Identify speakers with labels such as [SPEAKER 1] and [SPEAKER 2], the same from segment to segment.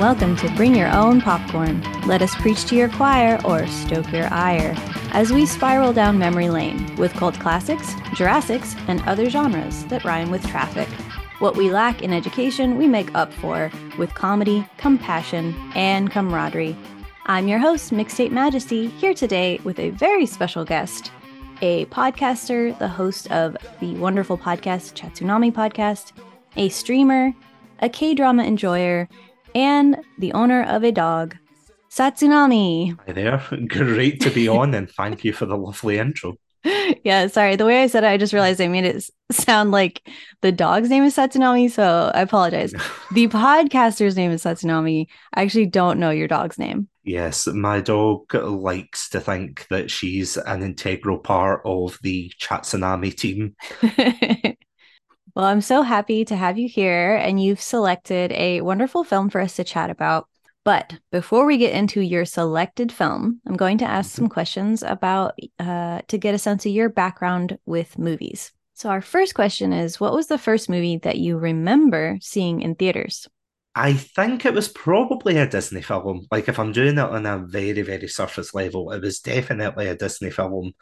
[SPEAKER 1] welcome to Bring Your Own Popcorn. Let us preach to your choir or stoke your ire as we spiral down memory lane with cult classics, Jurassics, and other genres that rhyme with traffic. What we lack in education, we make up for with comedy, compassion, and camaraderie. I'm your host, Mixtape Majesty, here today with a very special guest, a podcaster, the host of the wonderful podcast Chatsunami Podcast, a streamer, a K drama enjoyer, and the owner of a dog, Satsunami.
[SPEAKER 2] Hi there. Great to be on and thank you for the lovely intro.
[SPEAKER 1] yeah, sorry. The way I said it, I just realized I made it sound like the dog's name is Satsunami. So I apologize. the podcaster's name is Satsunami. I actually don't know your dog's name.
[SPEAKER 2] Yes, my dog likes to think that she's an integral part of the Chatsunami team.
[SPEAKER 1] Well, I'm so happy to have you here, and you've selected a wonderful film for us to chat about. But before we get into your selected film, I'm going to ask some questions about uh, to get a sense of your background with movies. So, our first question is What was the first movie that you remember seeing in theaters?
[SPEAKER 2] I think it was probably a Disney film. Like, if I'm doing it on a very, very surface level, it was definitely a Disney film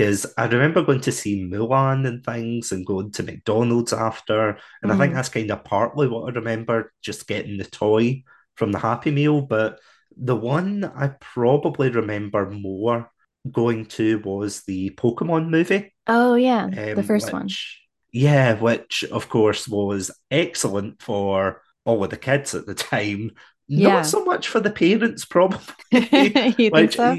[SPEAKER 2] because I remember going to see Mulan and things and going to McDonald's after. And mm. I think mm. that's kind of partly what I remember just getting the toy from the Happy Meal. But the one I probably remember more going to was the Pokemon movie.
[SPEAKER 1] Oh, yeah. Um, the first
[SPEAKER 2] which,
[SPEAKER 1] one.
[SPEAKER 2] Yeah, which of course was excellent for all of the kids at the time. Yeah. Not so much for the parents, probably.
[SPEAKER 1] you which, think so?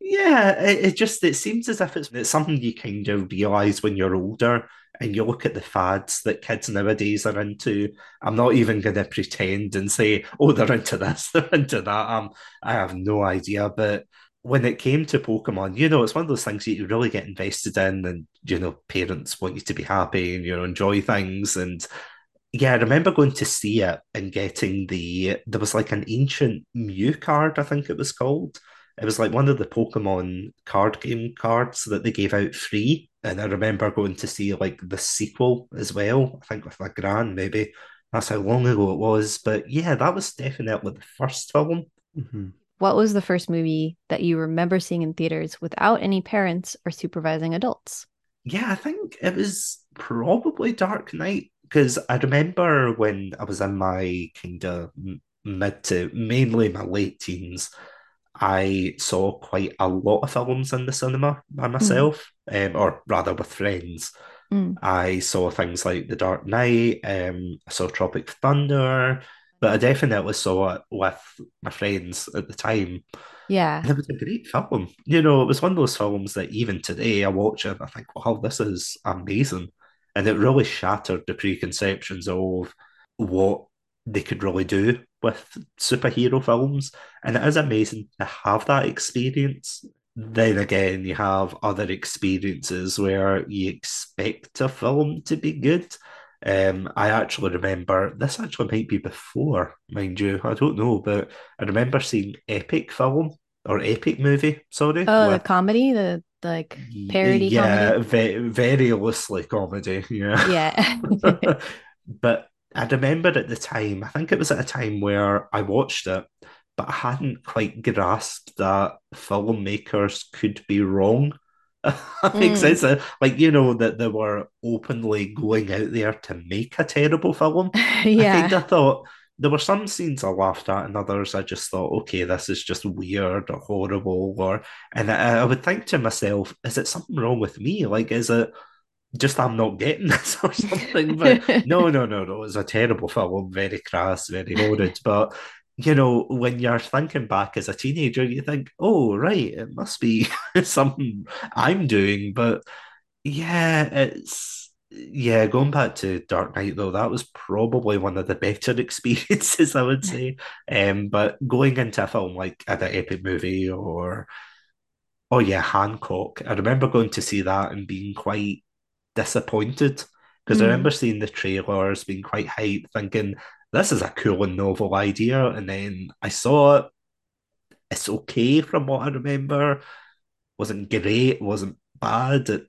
[SPEAKER 2] Yeah, it, it, just it seems as if it's, it's something you kind of realize when you're older and you look at the fads that kids nowadays are into. I'm not even going to pretend and say, "Oh, they're into this, they're into that." Um, I have no idea, but when it came to Pokemon, you know, it's one of those things that you really get invested in, and you know, parents want you to be happy and you know enjoy things. And yeah, I remember going to see it and getting the there was like an ancient Mew card, I think it was called it was like one of the Pokemon card game cards that they gave out free. And I remember going to see like the sequel as well. I think with my gran, maybe. That's how long ago it was. But yeah, that was definitely the first film.
[SPEAKER 1] Mm-hmm. What was the first movie that you remember seeing in theaters without any parents or supervising adults?
[SPEAKER 2] Yeah, I think it was probably Dark Knight because I remember when I was in my kind of mid to mainly my late teens, I saw quite a lot of films in the cinema by mm. myself, mm. um, or rather with friends. Mm. I saw things like The Dark Knight, um, I saw Tropic Thunder, but I definitely saw it with my friends at the time.
[SPEAKER 1] Yeah.
[SPEAKER 2] And it was a great film. You know, it was one of those films that even today I watch it and I think, wow, this is amazing. And it really shattered the preconceptions of what they could really do with superhero films. And it is amazing to have that experience. Then again, you have other experiences where you expect a film to be good. Um, I actually remember this actually might be before, mind you. I don't know, but I remember seeing Epic film or Epic movie. Sorry,
[SPEAKER 1] oh, with, the comedy, the like parody
[SPEAKER 2] yeah,
[SPEAKER 1] comedy.
[SPEAKER 2] very very loosely comedy. Yeah,
[SPEAKER 1] yeah.
[SPEAKER 2] but I remember at the time, I think it was at a time where I watched it, but I hadn't quite grasped that filmmakers could be wrong. that makes mm. sense. Like, you know, that they were openly going out there to make a terrible film.
[SPEAKER 1] yeah.
[SPEAKER 2] I think I thought there were some scenes I laughed at, and others I just thought, okay, this is just weird or horrible. Or, and I, I would think to myself, is it something wrong with me? Like, is it just I'm not getting this or something. But no, no, no, no. It's a terrible film, very crass, very horrid. But you know, when you're thinking back as a teenager, you think, oh, right, it must be something I'm doing. But yeah, it's yeah, going back to Dark Knight though, that was probably one of the better experiences, I would say. Um, but going into a film like an epic movie or oh yeah, Hancock, I remember going to see that and being quite disappointed because mm. I hmm. remember seeing the trailers, being quite hyped, thinking this is a cool and novel idea, and then I saw it. It's okay from what I remember. wasn't great, wasn't bad. It,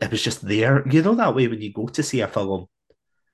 [SPEAKER 2] it was just there. You know that way when you go to see a film,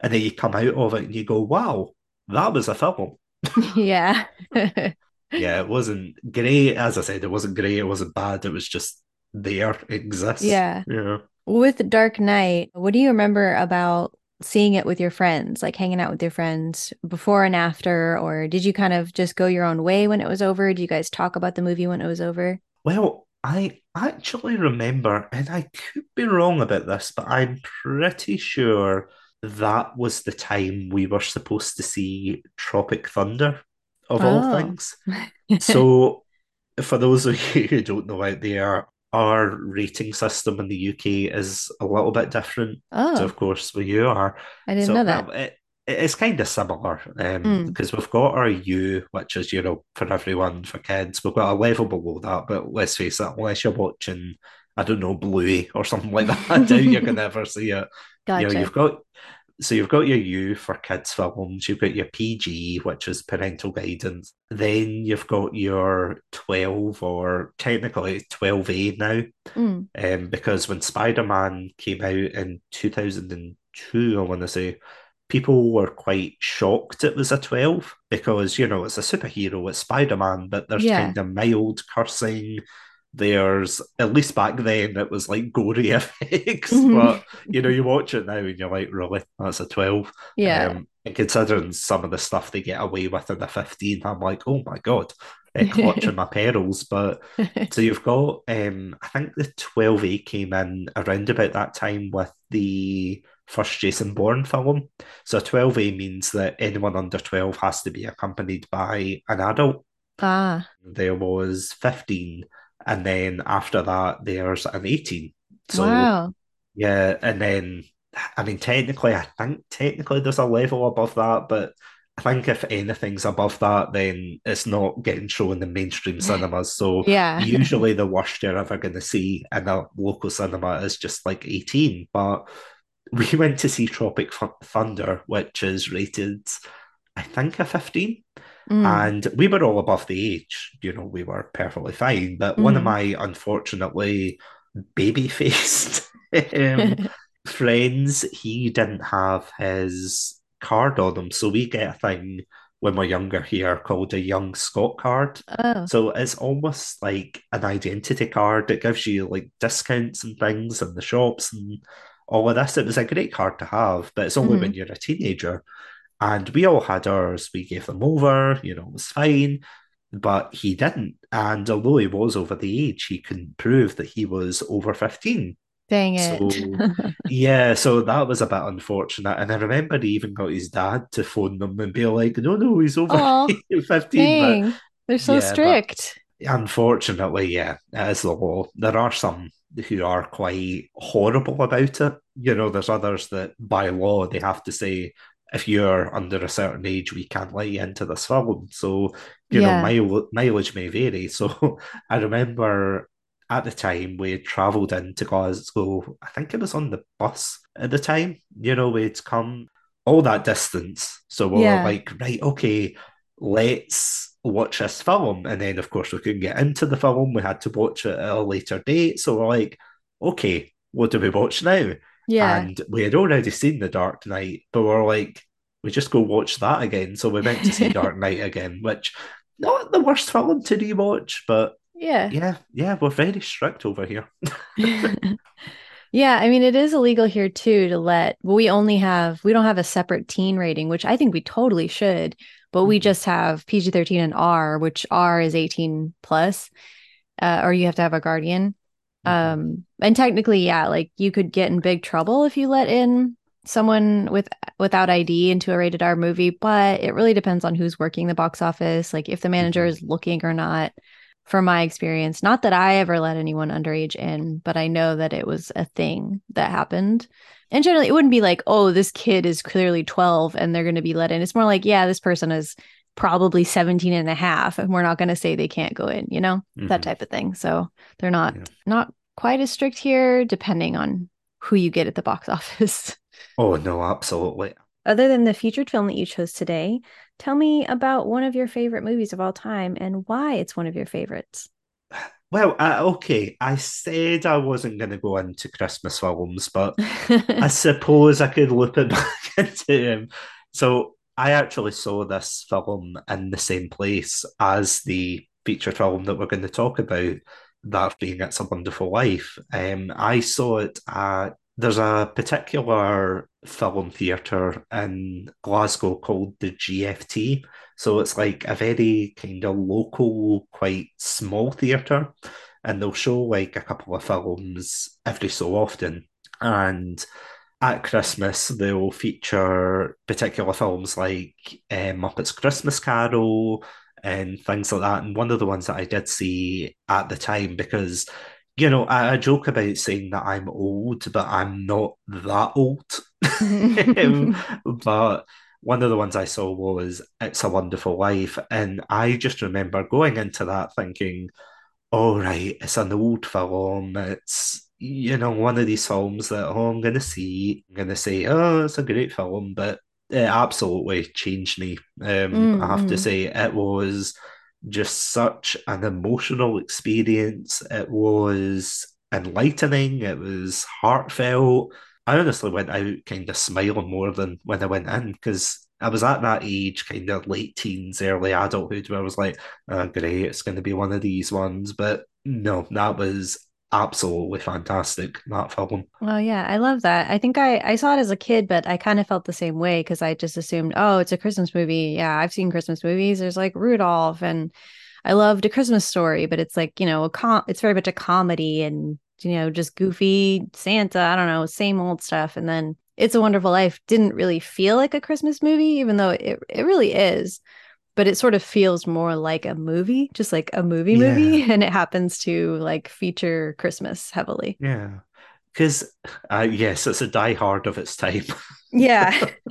[SPEAKER 2] and then you come out of it and you go, "Wow, that was a film."
[SPEAKER 1] Yeah.
[SPEAKER 2] Yeah, it wasn't great. As I said, it wasn't great. It wasn't bad. It was just there. It exists.
[SPEAKER 1] Yeah.
[SPEAKER 2] Yeah.
[SPEAKER 1] With Dark Knight, what do you remember about seeing it with your friends, like hanging out with your friends before and after? Or did you kind of just go your own way when it was over? Do you guys talk about the movie when it was over?
[SPEAKER 2] Well, I actually remember, and I could be wrong about this, but I'm pretty sure that was the time we were supposed to see Tropic Thunder, of all
[SPEAKER 1] Oh.
[SPEAKER 2] things. So, for those of you who don't know out there, our rating system in the UK is a little bit different to,
[SPEAKER 1] Oh,
[SPEAKER 2] of course, where you are.
[SPEAKER 1] I didn't
[SPEAKER 2] So,
[SPEAKER 1] know that.
[SPEAKER 2] well, it, it's kind of similar um,
[SPEAKER 1] Mm.
[SPEAKER 2] because we've got our U, which is, you know, for everyone, for kids. We've got a level below that, but let's face it, unless you're watching, I don't know, Bluey or something like that, I doubt you're going to ever see it. You know,
[SPEAKER 1] Gotcha.
[SPEAKER 2] you've got so you've got your U for kids films, you've got your PG, which is parental guidance. Then you've got your 12 or technically 12A now,
[SPEAKER 1] Mm.
[SPEAKER 2] um, because when Spider-Man came out in 2002, I want to say, people were quite shocked it was a 12 because, you know, it's a superhero, it's Spider-Man, but there's
[SPEAKER 1] Yeah.
[SPEAKER 2] kind of mild cursing. There's, at least back then, it was like gory effects,
[SPEAKER 1] Mhm.
[SPEAKER 2] but you know, you watch it now and you're like, really, that's a 12.
[SPEAKER 1] Yeah.
[SPEAKER 2] Um, and considering some of the stuff they get away with in the 15, I'm like, oh my God, uh, clutching my pearls. But so you've got, um, I think the 12A came in around about that time with the first Jason Bourne film. So 12A means that anyone under 12 has to be accompanied by an adult.
[SPEAKER 1] Ah,
[SPEAKER 2] There was 15, and then after that, there's an 18. So
[SPEAKER 1] wow.
[SPEAKER 2] yeah, and then I mean, technically, I think technically there's a level above that, but I think if anything's above that, then it's not getting shown in the mainstream cinemas. So
[SPEAKER 1] Yeah.
[SPEAKER 2] usually the worst you're ever going to see in a local cinema is just like 18. But we went to see Tropic Th- Thunder, which is rated, I think, a 15.
[SPEAKER 1] Mm.
[SPEAKER 2] And we were all above the age, you know, we were perfectly fine. But one of
[SPEAKER 1] Mm.
[SPEAKER 2] my unfortunately baby faced um, friends, he didn't have his card on him. So we get a thing when we're younger here called a Young Scot card.
[SPEAKER 1] Oh,
[SPEAKER 2] So it's almost like an identity card. It gives you like discounts and things in the shops and all of this. It was a great card to have, but it's only
[SPEAKER 1] hmm
[SPEAKER 2] when you're a teenager. And we all had ours. We gave them over, you know, it was fine. But he didn't. And although he was over the age, he couldn't prove that he was over 15.
[SPEAKER 1] dang it.
[SPEAKER 2] So, yeah, so that was a bit unfortunate. And I remember he even got his dad to phone them and be like, no, no, he's over
[SPEAKER 1] Oh,
[SPEAKER 2] 15. But.
[SPEAKER 1] They're so
[SPEAKER 2] yeah,
[SPEAKER 1] strict.
[SPEAKER 2] unfortunately, yeah, it is the law. There are some who are quite horrible about it. You know, there's others that by law they have to say, if you're under a certain age, we can't let you into this film. So, you know,
[SPEAKER 1] Yeah.
[SPEAKER 2] mile, mileage may vary. So I remember at the time we had travelled into Glasgow. I think it was on the bus at the time. You know, we'd come all that distance. So we were like, right, okay, let's watch this film. And then, of course, we couldn't get into the film. We had to watch it at a later date. So we're like, okay, what do we watch now?
[SPEAKER 1] Yeah.
[SPEAKER 2] And we had already seen The Dark Knight, but we're like, we just go watch that again. So we went to see Dark Knight again, which not the worst film to rewatch, but
[SPEAKER 1] Yeah.
[SPEAKER 2] yeah, yeah, we're very strict over here.
[SPEAKER 1] Yeah, I mean it is illegal here too to let well, we only have we don't have a separate teen rating, which I think we totally should, but we
[SPEAKER 2] Mhm,
[SPEAKER 1] just have PG-13 and R, which R is 18 plus, uh, or you have to have a guardian. Um, and technically, yeah, like you could get in big trouble if you let in someone with without ID into a rated R movie, but it really depends on who's working the box office, like if the manager is looking or not. From my experience, not that I ever let anyone underage in, but I know that it was a thing that happened. And generally, it wouldn't be like, oh, this kid is clearly 12 and they're going to be let in. It's more like, yeah, this person is probably 17 and a half, and we're not going to say they can't go in, you know, that
[SPEAKER 2] mhm.
[SPEAKER 1] type of thing. So they're not
[SPEAKER 2] Yeah.
[SPEAKER 1] not quite as strict here, depending on who you get at the box office.
[SPEAKER 2] Oh no, absolutely.
[SPEAKER 1] Other than the featured film that you chose today, tell me about one of your favorite movies of all time and why it's one of your favorites.
[SPEAKER 2] Well, uh, okay, I said I wasn't going to go into Christmas films, but I suppose I could loop it back into him. So I actually saw this film in the same place as the feature film that we're going to talk about, that being It's a Wonderful Life. Um, I saw it at there's a particular film theatre in Glasgow called the GFT. So it's like a very kind of local, quite small theatre. And they'll show like a couple of films every so often. And at Christmas, they'll feature particular films like uh, Muppets Christmas Carol and things like that. And one of the ones that I did see at the time, because, you know, I, I joke about saying that I'm old, but I'm not that old. um, but one of the ones I saw was It's a Wonderful Life. And I just remember going into that thinking, all oh, it's an old film. It's you know, one of these films that, oh, I'm going to see, I'm going to say, oh, it's a great film, but it absolutely changed me. Um, mm-hmm. I have to mm-hmm. say, it was just such an emotional experience. It was enlightening, it was heartfelt. I honestly went out kind of smiling more than when I went in because I was at that age, kind of late teens, early adulthood, where I was like, oh, great, it's going to be one of these ones. But no, that was absolutely fantastic that film.
[SPEAKER 1] Well yeah i love that. I think i i saw it as a kid but i kind of felt the same way because i just assumed oh it's a christmas movie. Yeah i've seen christmas movies. There's like rudolph and i loved a christmas story but it's like you know a com it's very much a comedy and you know just goofy santa i don't know same old stuff and then it's a wonderful life didn't really feel like a christmas movie even though it, it really is but it sort of feels more like a movie, just like a movie yeah. movie, and it happens to like feature Christmas heavily.
[SPEAKER 2] Yeah, because uh, yes, it's a Die Hard of its time.
[SPEAKER 1] Yeah.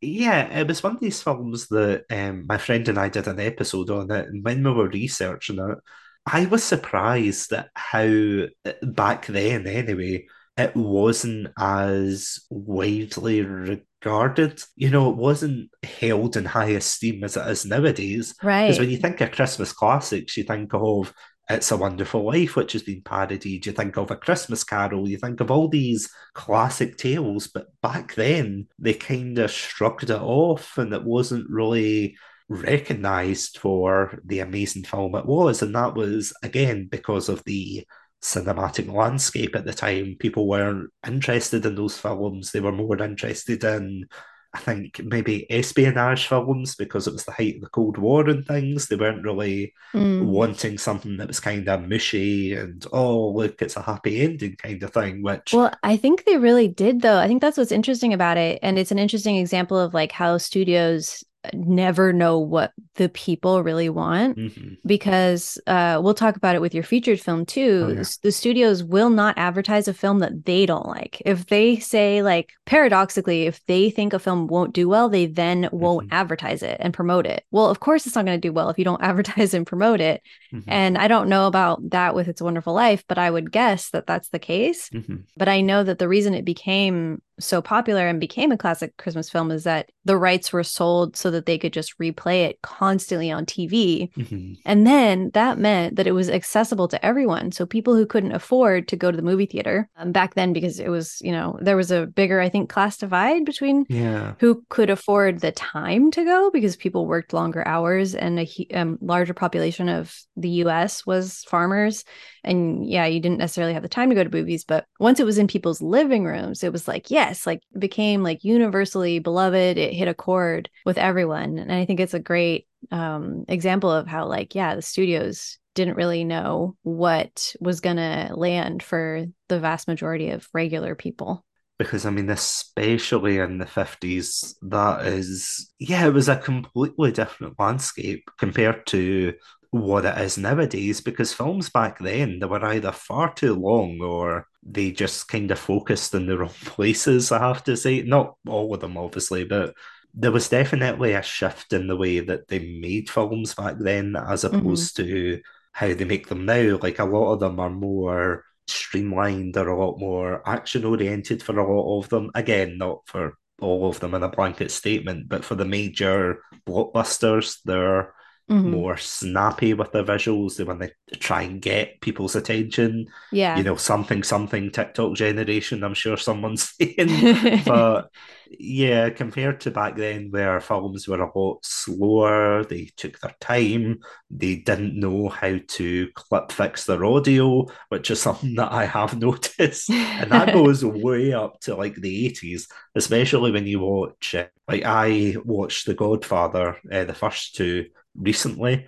[SPEAKER 2] yeah, it was one of these films that um, my friend and I did an episode on it, and when we were researching it, I was surprised at how back then, anyway, it wasn't as widely regarded. You know, it wasn't held in high esteem as it is nowadays.
[SPEAKER 1] Right.
[SPEAKER 2] Because when you think of Christmas classics, you think of It's a Wonderful Life, which has been parodied. You think of A Christmas Carol. You think of all these classic tales. But back then, they kind of shrugged it off and it wasn't really recognized for the amazing film it was. And that was, again, because of the cinematic landscape at the time. People weren't interested in those films. They were more interested in, I think, maybe espionage films because it was the height of the Cold War and things. They weren't really mm. wanting something that was kind of mushy and, oh, look, it's a happy ending kind of thing, which.
[SPEAKER 1] Well, I think they really did, though. I think that's what's interesting about it. And it's an interesting example of like how studios never know what the people really want mm-hmm. because uh, we'll talk about it with your featured film too. Oh, yeah. The studios will not advertise a film that they don't like. If they say, like, paradoxically, if they think a film won't do well, they then won't mm-hmm. advertise it and promote it. Well, of course, it's not going to do well if you don't advertise and promote it. Mm-hmm. And I don't know about that with It's a Wonderful Life, but I would guess that that's the case. Mm-hmm. But I know that the reason it became so popular and became a classic Christmas film is that the rights were sold so that they could just replay it constantly on TV. Mm-hmm. And then that meant that it was accessible to everyone. So people who couldn't afford to go to the movie theater um, back then, because it was, you know, there was a bigger, I think, class divide between
[SPEAKER 2] yeah.
[SPEAKER 1] who could afford the time to go because people worked longer hours and a um, larger population of the US was farmers and yeah, you didn't necessarily have the time to go to movies, but once it was in people's living rooms, it was like, yes, like it became like universally beloved. It hit a chord with everyone. And I think it's a great um, example of how, like, yeah, the studios didn't really know what was going to land for the vast majority of regular people
[SPEAKER 2] because I mean, especially in the 50s, that is, yeah, it was a completely different landscape compared to what it is nowadays because films back then they were either far too long or they just kind of focused in the wrong places i have to say not all of them obviously but there was definitely a shift in the way that they made films back then as mm-hmm. opposed mm-hmm. to how they make them now like a lot of them are more streamlined they're a lot more action oriented for a lot of them again not for all of them in a blanket statement but for the major blockbusters they're
[SPEAKER 1] Mhm.
[SPEAKER 2] more snappy with their visuals. They want to try and get people's attention.
[SPEAKER 1] Yeah.
[SPEAKER 2] You know, something, something TikTok generation, I'm sure someone's saying. but yeah, compared to back then where films were a lot slower, they took their time, they didn't know how to clip fix their audio, which is something that I have noticed. And that goes way up to like the 80s, especially when you watch. Like I watched The Godfather, uh, the first two recently,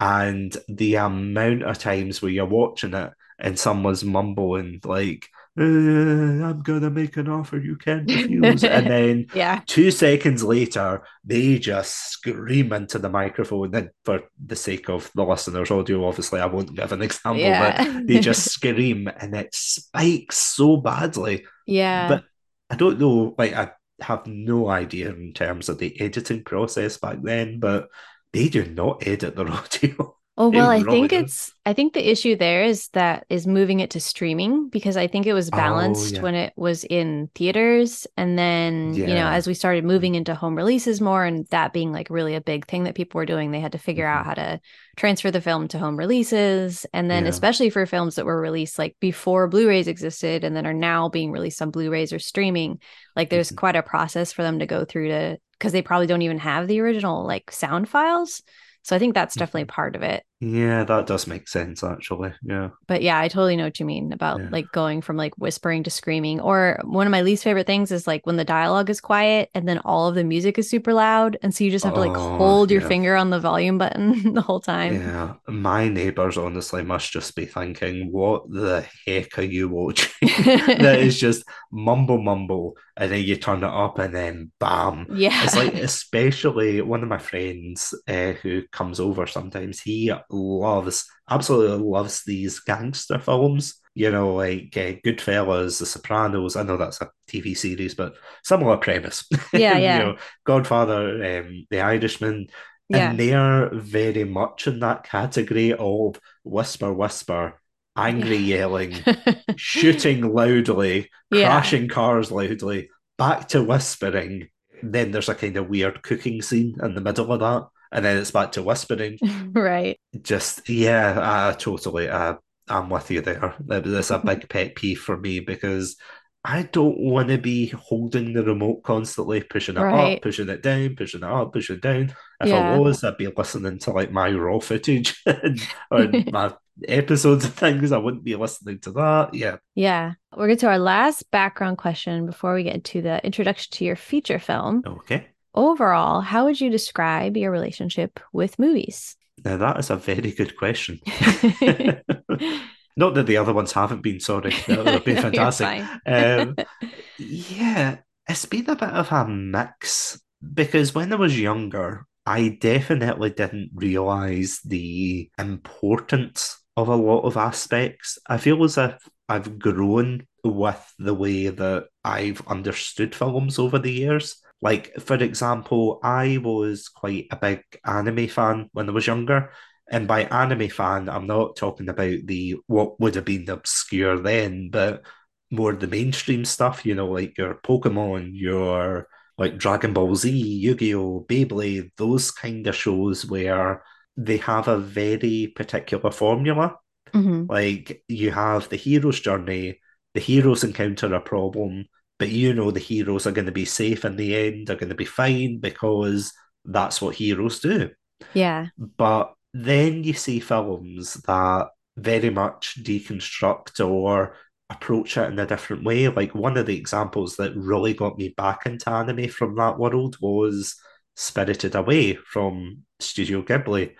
[SPEAKER 2] and the amount of times where you're watching it and someone's mumbling like uh, I'm gonna make an offer you can't refuse. and then
[SPEAKER 1] yeah.
[SPEAKER 2] two seconds later, they just scream into the microphone. And for the sake of the listener's audio, obviously, I won't give an example,
[SPEAKER 1] Yeah.
[SPEAKER 2] but they just scream and it spikes so badly.
[SPEAKER 1] Yeah.
[SPEAKER 2] But I don't know, like, I have no idea in terms of the editing process back then, but they do not edit their audio.
[SPEAKER 1] Oh well, I think
[SPEAKER 2] does.
[SPEAKER 1] it's I think the issue there is that is moving it to streaming because I think it was
[SPEAKER 2] Oh,
[SPEAKER 1] balanced
[SPEAKER 2] yeah.
[SPEAKER 1] when it was in theaters and then, you know, as we started moving into home releases more and that being like really a big thing that people were doing, they had to figure out
[SPEAKER 2] Mhm.
[SPEAKER 1] how to transfer the film to home releases and then
[SPEAKER 2] Yeah.
[SPEAKER 1] especially for films that were released like before Blu-rays existed and then are now being released on Blu-rays or streaming, like there's
[SPEAKER 2] Mhm.
[SPEAKER 1] quite a process for them to go through to because they probably don't even have the original like sound files. So I think that's definitely
[SPEAKER 2] Mhm.
[SPEAKER 1] part of it
[SPEAKER 2] Yeah, that does make sense, actually. Yeah.
[SPEAKER 1] but yeah, I totally know what you mean about
[SPEAKER 2] Yeah.
[SPEAKER 1] like going from like whispering to screaming. Or one of my least favorite things is like when the dialogue is quiet and then all of the music is super loud. And so you just have to like
[SPEAKER 2] Oh,
[SPEAKER 1] hold your
[SPEAKER 2] yeah.
[SPEAKER 1] finger on the volume button the whole time.
[SPEAKER 2] Yeah, my neighbours honestly must just be thinking, what the heck are you watching? that is just mumble mumble, and then you turn it up, and then bam.
[SPEAKER 1] Yeah.
[SPEAKER 2] It's like, especially one of my friends uh, who comes over sometimes, he loves, absolutely loves these gangster films, you know, like uh, Goodfellas, The Sopranos. I know that's a TV series, but similar premise.
[SPEAKER 1] Yeah,
[SPEAKER 2] You
[SPEAKER 1] yeah.
[SPEAKER 2] know, Godfather, um, The Irishman.
[SPEAKER 1] yeah.
[SPEAKER 2] And they're very much in that category of whisper, whisper, angry yelling, shooting loudly,
[SPEAKER 1] Yeah.
[SPEAKER 2] crashing cars loudly, back to whispering. Then there's a kind of weird cooking scene in the middle of that. And then it's back to whispering.
[SPEAKER 1] right.
[SPEAKER 2] Just, yeah, I totally, uh, I'm with you there. That- That's a big pet peeve for me because I don't want to be holding the remote constantly, pushing it
[SPEAKER 1] Right.
[SPEAKER 2] up, pushing it down, pushing it up, pushing it down. If
[SPEAKER 1] Yeah.
[SPEAKER 2] I was, I'd be listening to like my raw footage and, or my episodes of things. I wouldn't be listening to that. Yeah.
[SPEAKER 1] Yeah. We're going to our last background question before we get into the introduction to your feature film.
[SPEAKER 2] Okay.
[SPEAKER 1] Overall, how would you describe your relationship with movies?
[SPEAKER 2] Now that is a very good question. Not that the other ones haven't been, sorry. That would have been
[SPEAKER 1] No, you're
[SPEAKER 2] fantastic. Um, yeah, it's been a bit of a mix because when I was younger, I definitely didn't realize the importance of a lot of aspects. I feel as if I've grown with the way that I've understood films over the years. Like, for example, I was quite a big anime fan when I was younger. And by anime fan, I'm not talking about the what would have been obscure then, but more the mainstream stuff, you know, like your Pokemon, your like Dragon Ball Z, Yu-Gi-Oh, Beyblade, those kind of shows where they have a very particular formula.
[SPEAKER 1] Mhm.
[SPEAKER 2] Like you have the hero's journey, the heroes encounter a problem, but you know the heroes are going to be safe in the end, are going to be fine because that's what heroes do.
[SPEAKER 1] Yeah.
[SPEAKER 2] But then you see films that very much deconstruct or approach it in a different way. Like one of the examples that really got me back into anime from that world was Spirited Away from Studio Ghibli.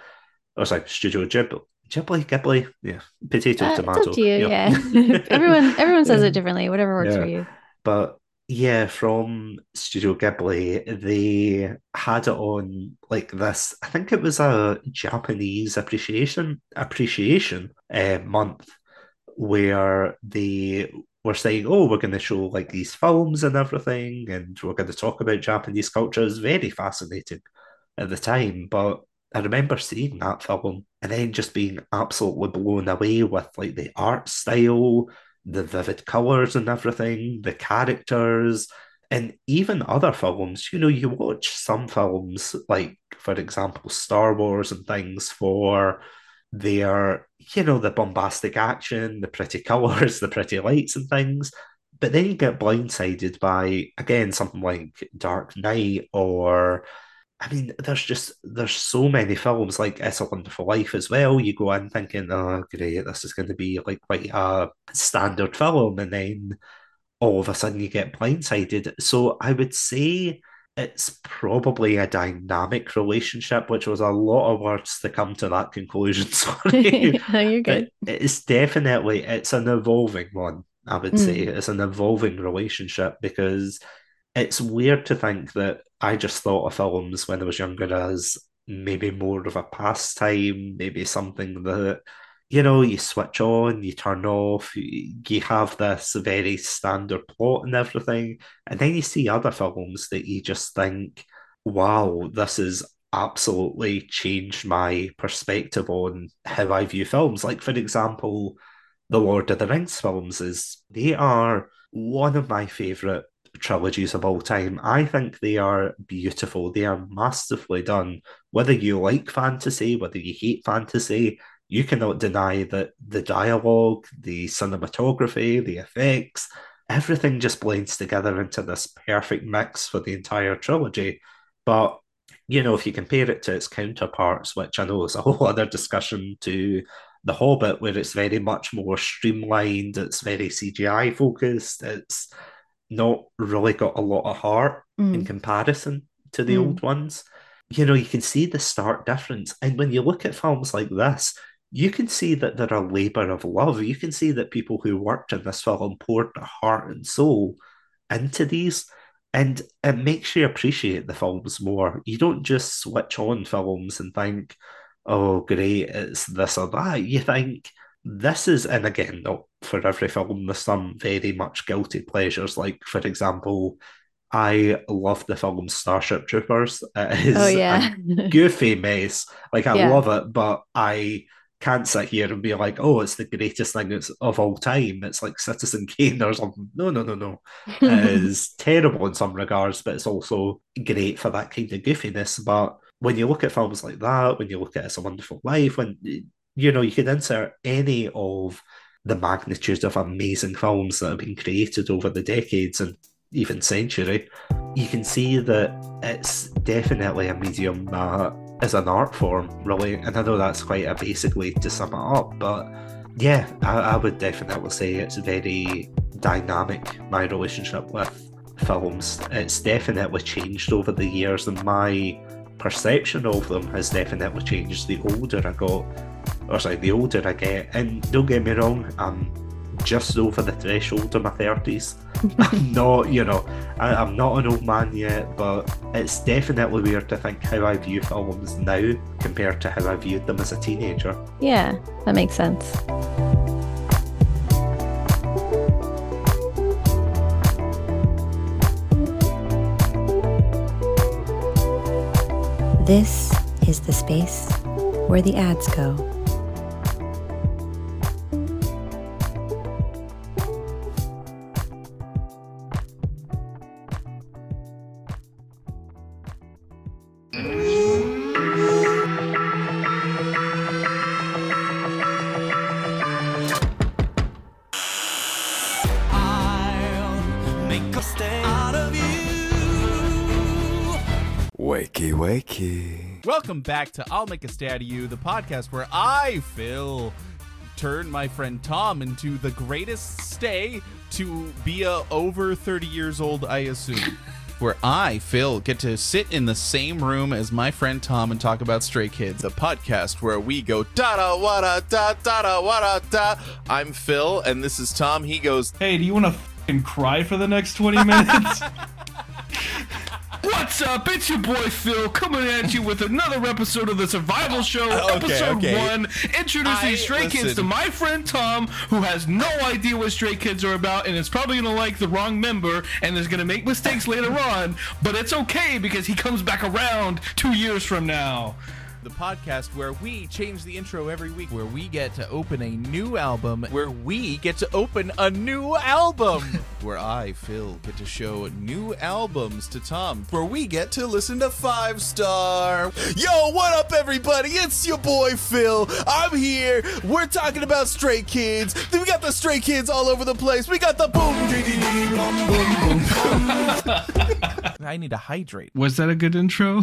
[SPEAKER 2] Or sorry, Studio Ghibli. Ghibli, Ghibli, yeah, potato,
[SPEAKER 1] Uh,
[SPEAKER 2] tomato.
[SPEAKER 1] it's up to you.
[SPEAKER 2] yeah.
[SPEAKER 1] Yeah. everyone everyone says it differently, whatever works for you.
[SPEAKER 2] But yeah, from Studio Ghibli, they had it on like this. I think it was a Japanese appreciation appreciation uh, month where they were saying, "Oh, we're going to show like these films and everything, and we're going to talk about Japanese culture." Was very fascinating at the time, but I remember seeing that film and then just being absolutely blown away with like the art style, the vivid colors and everything, the characters, And even other films, you know, you watch some films, like, for example, Star Wars and things, for their, you know, the bombastic action, the pretty colors, the pretty lights and things. But then you get blindsided by, again, something like Dark Knight or I mean, there's just there's so many films like It's a Wonderful Life as well. You go in thinking, oh great, this is going to be like quite a standard film, and then all of a sudden you get blindsided. So I would say it's probably a dynamic relationship, which was a lot of words to come to that conclusion. Sorry.
[SPEAKER 1] no, you're good.
[SPEAKER 2] But it's definitely it's an evolving one, I would mm. say. It's an evolving relationship because it's weird to think that I just thought of films when I was younger as maybe more of a pastime, maybe something that you know, you switch on, you turn off, you have this very standard plot and everything. And then you see other films that you just think, wow, this has absolutely changed my perspective on how I view films. Like, for example, the Lord of the Rings films is they are one of my favourite trilogies of all time. I think they are beautiful. They are masterfully done. Whether you like fantasy, whether you hate fantasy, you cannot deny that the dialogue, the cinematography, the effects, everything just blends together into this perfect mix for the entire trilogy. But you know, if you compare it to its counterparts, which I know is a whole other discussion to The Hobbit, where it's very much more streamlined, it's very CGI focused, it's not really got a lot of heart mm. in comparison to the mm. old ones. You know, you can see the stark difference. And when you look at films like this, you can see that they're a labor of love. You can see that people who worked in this film poured their heart and soul into these, and it makes you appreciate the films more. You don't just switch on films and think, oh, great, it's this or that. You think, this is, and again, not for every film, there's some very much guilty pleasures. Like, for example, I love the film Starship Troopers. It oh, is oh, yeah. a goofy mess. Like, I yeah. love it, but I can't sit here and be like, oh, it's the greatest thing of all time. It's like Citizen Kane or something. No, no, no, no. it is terrible in some regards, but it's also great for that kind of goofiness. But when you look at films like that, when you look at It's a Wonderful Life, when you know, you could insert any of the magnitude of amazing films that have been created over the decades and even century, you can see that it's definitely a medium that as an art form, really. And I know that's quite a basic way to sum it up, but yeah, I, I would definitely say it's very dynamic, my relationship with films. It's definitely changed over the years, and my perception of them has definitely changed the older I got, or sorry, the older I get. And don't get me wrong, I'm just over the threshold of my 30s. I'm not, you know, I, am not an old man yet, but it's definitely weird to think how I view films now compared to how I viewed them as a teenager.
[SPEAKER 1] Yeah, that makes sense. This is the space where the ads go.
[SPEAKER 3] Welcome back to I'll Make a Stay Out of You, the podcast where I, Phil, turn my friend Tom into the greatest stay to be a over 30 years old, I assume. where I, Phil, get to sit in the same room as my friend Tom and talk about Stray Kids, the podcast where we go da da wada da da da wada da. I'm Phil, and this is Tom. He goes,
[SPEAKER 4] Hey, do you want to cry for the next 20 minutes? What's up? It's your boy Phil coming at you with another episode of the Survival Show, okay, episode okay. one, introducing I, Stray listen. Kids to my friend Tom, who has no idea what Stray Kids are about and is probably gonna like the wrong member and is gonna make mistakes later on, but it's okay because he comes back around two years from now.
[SPEAKER 3] The podcast where we change the intro every week, where we get to open a new album, where we get to open a new album, where I, Phil, get to show new albums to Tom, where we get to listen to Five Star. Yo, what up, everybody? It's your boy Phil. I'm here. We're talking about Stray Kids. We got the Stray Kids all over the place. We got the boom, boom, boom, boom. I need to hydrate.
[SPEAKER 4] Was that a good intro?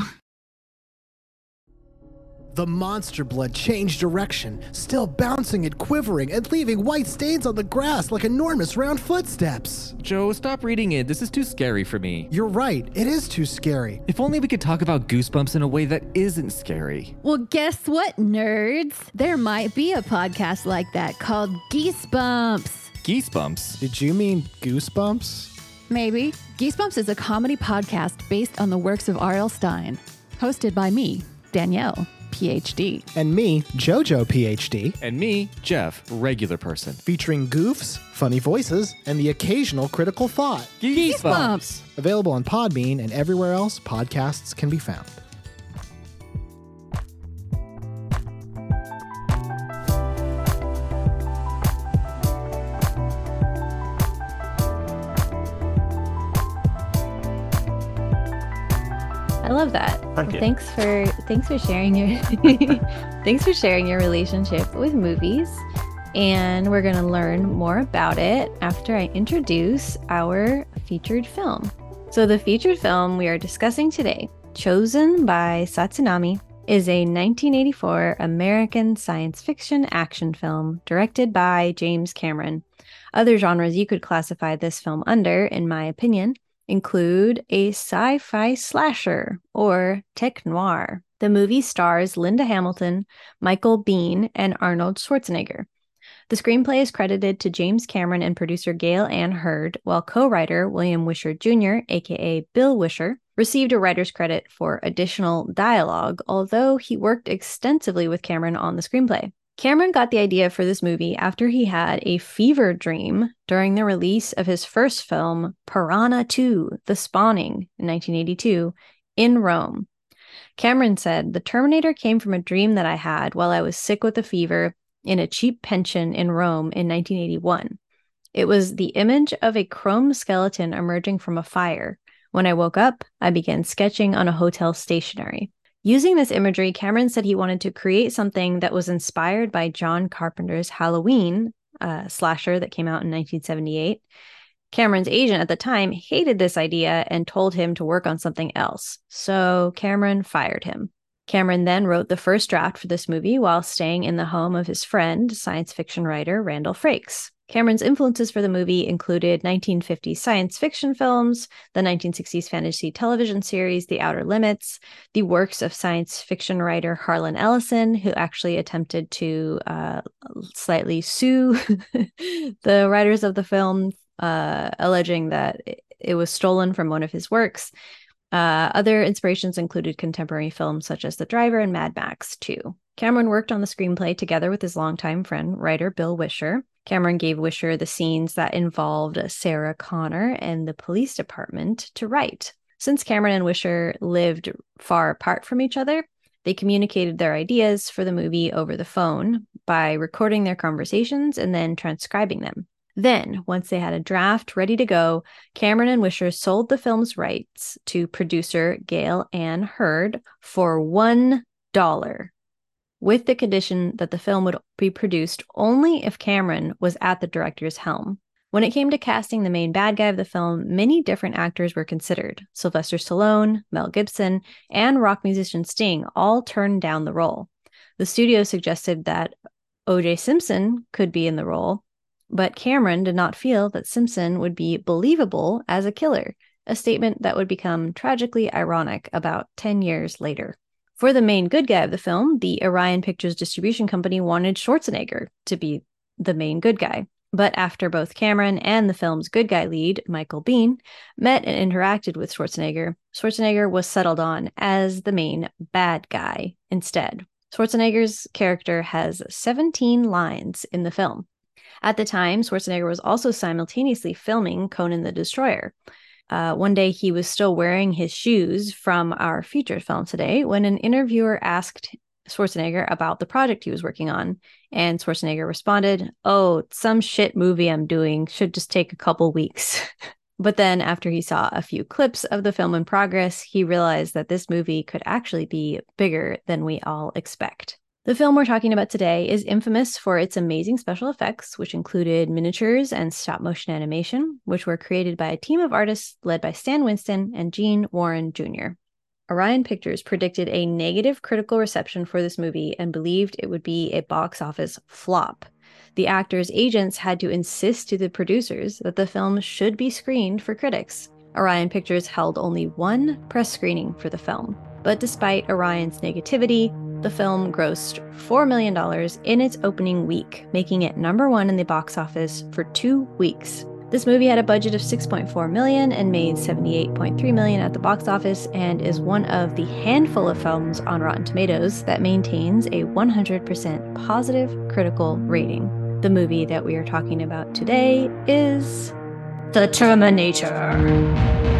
[SPEAKER 5] The monster blood changed direction, still bouncing and quivering and leaving white stains on the grass like enormous round footsteps.
[SPEAKER 6] Joe, stop reading it. This is too scary for me.
[SPEAKER 5] You're right, it is too scary.
[SPEAKER 6] If only we could talk about goosebumps in a way that isn't scary.
[SPEAKER 1] Well, guess what, nerds? There might be a podcast like that called Geesebumps.
[SPEAKER 6] Geesebumps?
[SPEAKER 5] Did you mean goosebumps?
[SPEAKER 1] Maybe. Geesebumps is a comedy podcast based on the works of R.L. Stine, hosted by me, Danielle. PhD.
[SPEAKER 5] And me, JoJo PhD.
[SPEAKER 6] And me, Jeff, regular person.
[SPEAKER 5] Featuring goofs, funny voices, and the occasional critical thought.
[SPEAKER 1] Geesebumps.
[SPEAKER 5] Available on Podbean and everywhere else podcasts can be found.
[SPEAKER 1] I love that.
[SPEAKER 2] Thank you.
[SPEAKER 1] Thanks for thanks for sharing your thanks for sharing your relationship with movies. And we're going to learn more about it after I introduce our featured film. So the featured film we are discussing today, chosen by Satsunami, is a 1984 American science fiction action film directed by James Cameron. Other genres you could classify this film under, in my opinion, include a sci fi slasher or tech noir. The movie stars Linda Hamilton, Michael Biehn, and Arnold Schwarzenegger. The screenplay is credited to James Cameron and producer Gail Ann Hurd, while co writer William Wisher Jr., aka Bill Wisher, received a writer's credit for additional dialogue, although he worked extensively with Cameron on the screenplay. Cameron got the idea for this movie after he had a fever dream during the release of his first film, Piranha 2 The Spawning, in 1982, in Rome. Cameron said, The Terminator came from a dream that I had while I was sick with a fever in a cheap pension in Rome in 1981. It was the image of a chrome skeleton emerging from a fire. When I woke up, I began sketching on a hotel stationery. Using this imagery, Cameron said he wanted to create something that was inspired by John Carpenter's Halloween uh, slasher that came out in 1978. Cameron's agent at the time hated this idea and told him to work on something else. So Cameron fired him. Cameron then wrote the first draft for this movie while staying in the home of his friend, science fiction writer Randall Frakes. Cameron's influences for the movie included 1950s science fiction films, the 1960s fantasy television series The Outer Limits, the works of science fiction writer Harlan Ellison, who actually attempted to uh, slightly sue the writers of the film, uh, alleging that it was stolen from one of his works. Uh, other inspirations included contemporary films such as The Driver and Mad Max 2. Cameron worked on the screenplay together with his longtime friend, writer Bill Wisher. Cameron gave Wisher the scenes that involved Sarah Connor and the police department to write. Since Cameron and Wisher lived far apart from each other, they communicated their ideas for the movie over the phone by recording their conversations and then transcribing them. Then, once they had a draft ready to go, Cameron and Wisher sold the film's rights to producer Gail Ann Hurd for $1, with the condition that the film would be produced only if Cameron was at the director's helm. When it came to casting the main bad guy of the film, many different actors were considered. Sylvester Stallone, Mel Gibson, and rock musician Sting all turned down the role. The studio suggested that O.J. Simpson could be in the role, but Cameron did not feel that Simpson would be believable as a killer, a statement that would become tragically ironic about 10 years later. For the main good guy of the film, the Orion Pictures Distribution Company wanted Schwarzenegger to be the main good guy. But after both Cameron and the film's good guy lead, Michael Biehn, met and interacted with Schwarzenegger, Schwarzenegger was settled on as the main bad guy instead. Schwarzenegger's character has 17 lines in the film. At the time, Schwarzenegger was also simultaneously filming Conan the Destroyer. Uh, one day he was still wearing his shoes from our feature film today when an interviewer asked Schwarzenegger about the project he was working on. And Schwarzenegger responded, Oh, some shit movie I'm doing should just take a couple weeks. but then, after he saw a few clips of the film in progress, he realized that this movie could actually be bigger than we all expect. The film we're talking about today is infamous for its amazing special effects, which included miniatures and stop motion animation, which were created by a team of artists led by Stan Winston and Gene Warren Jr. Orion Pictures predicted a negative critical reception for this movie and believed it would be a box office flop. The actors' agents had to insist to the producers that the film should be screened for critics. Orion Pictures held only one press screening for the film. But despite Orion's negativity, the film grossed $4 million in its opening week, making it number one in the box office for two weeks. This movie had a budget of 6.4 million and made 78.3 million at the box office and is one of the handful of films on Rotten Tomatoes that maintains a 100% positive critical rating. The movie that we are talking about today is The Terminator.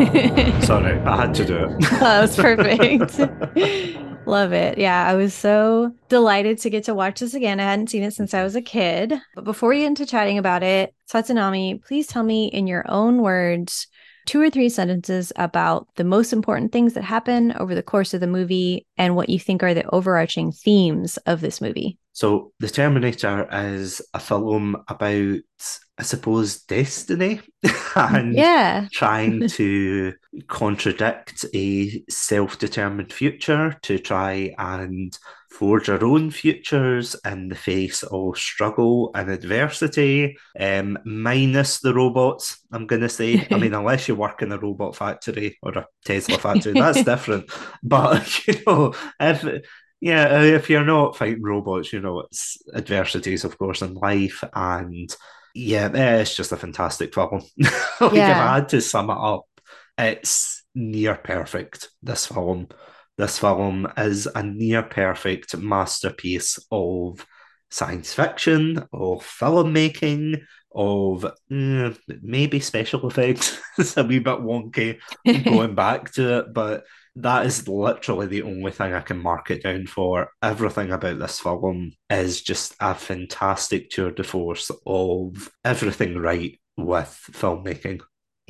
[SPEAKER 2] Sorry, I had to do it.
[SPEAKER 1] oh, that was perfect. Love it. Yeah, I was so delighted to get to watch this again. I hadn't seen it since I was a kid. But before we get into chatting about it, Satsunami, please tell me in your own words two or three sentences about the most important things that happen over the course of the movie and what you think are the overarching themes of this movie.
[SPEAKER 2] So, The Terminator is a film about, I suppose, destiny and
[SPEAKER 1] yeah.
[SPEAKER 2] trying to contradict a self determined future to try and forge our own futures in the face of struggle and adversity, um, minus the robots, I'm going to say. I mean, unless you work in a robot factory or a Tesla factory, that's different. But, you know, if yeah, if you're not fighting robots, you know, it's adversities, of course, in life. And yeah, eh, it's just a fantastic film. like, yeah. if I had to sum it up, it's near perfect, this film. This film is a near perfect masterpiece of science fiction, of filmmaking, of mm, maybe special effects. it's a wee bit wonky going back to it, but that is literally the only thing I can mark it down for. Everything about this film is just a fantastic tour de force of everything right with filmmaking.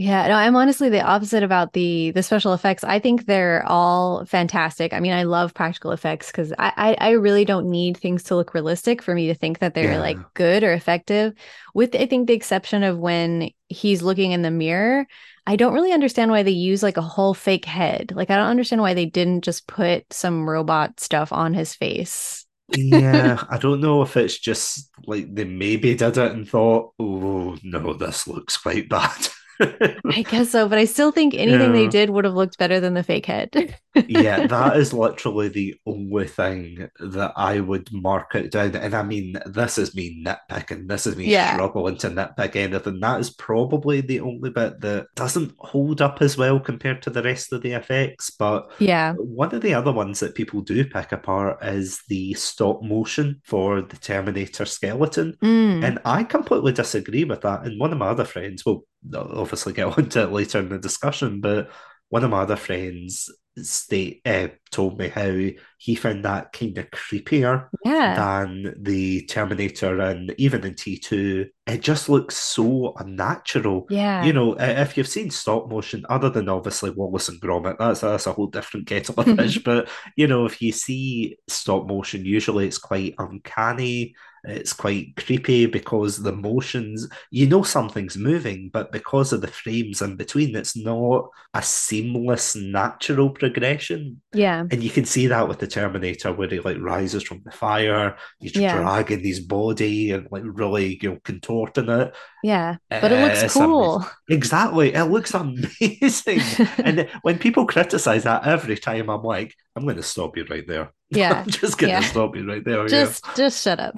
[SPEAKER 1] Yeah, no, I'm honestly the opposite about the the special effects. I think they're all fantastic. I mean, I love practical effects because I, I, I really don't need things to look realistic for me to think that they're yeah. like good or effective. With I think the exception of when he's looking in the mirror, I don't really understand why they use like a whole fake head. Like I don't understand why they didn't just put some robot stuff on his face.
[SPEAKER 2] yeah, I don't know if it's just like they maybe did it and thought, oh no, this looks quite bad.
[SPEAKER 1] I guess so, but I still think anything yeah. they did would have looked better than the fake head.
[SPEAKER 2] yeah, that is literally the only thing that I would mark it down. And I mean, this is me nitpicking. This is me yeah. struggling to nitpick anything. That is probably the only bit that doesn't hold up as well compared to the rest of the effects. But
[SPEAKER 1] yeah,
[SPEAKER 2] one of the other ones that people do pick apart is the stop motion for the Terminator skeleton.
[SPEAKER 1] Mm.
[SPEAKER 2] And I completely disagree with that. And one of my other friends, well, obviously get onto it later in the discussion, but one of my other friends state uh, told me how he found that kind of creepier
[SPEAKER 1] yeah.
[SPEAKER 2] than the Terminator and even in T2. It just looks so unnatural.
[SPEAKER 1] Yeah.
[SPEAKER 2] You know, if you've seen stop motion, other than obviously Wallace and Gromit, that's that's a whole different kettle of fish. but you know, if you see stop motion, usually it's quite uncanny it's quite creepy because the motions, you know, something's moving, but because of the frames in between, it's not a seamless, natural progression.
[SPEAKER 1] Yeah.
[SPEAKER 2] And you can see that with the Terminator, where he like rises from the fire, he's yeah. dragging his body and like really, you know, contorting it.
[SPEAKER 1] Yeah. But it looks uh, cool.
[SPEAKER 2] Amazing. Exactly. It looks amazing. and when people criticize that every time, I'm like, I'm going to stop you right there.
[SPEAKER 1] Yeah.
[SPEAKER 2] I'm just going to yeah. stop you right there.
[SPEAKER 1] Just, yeah. just shut up.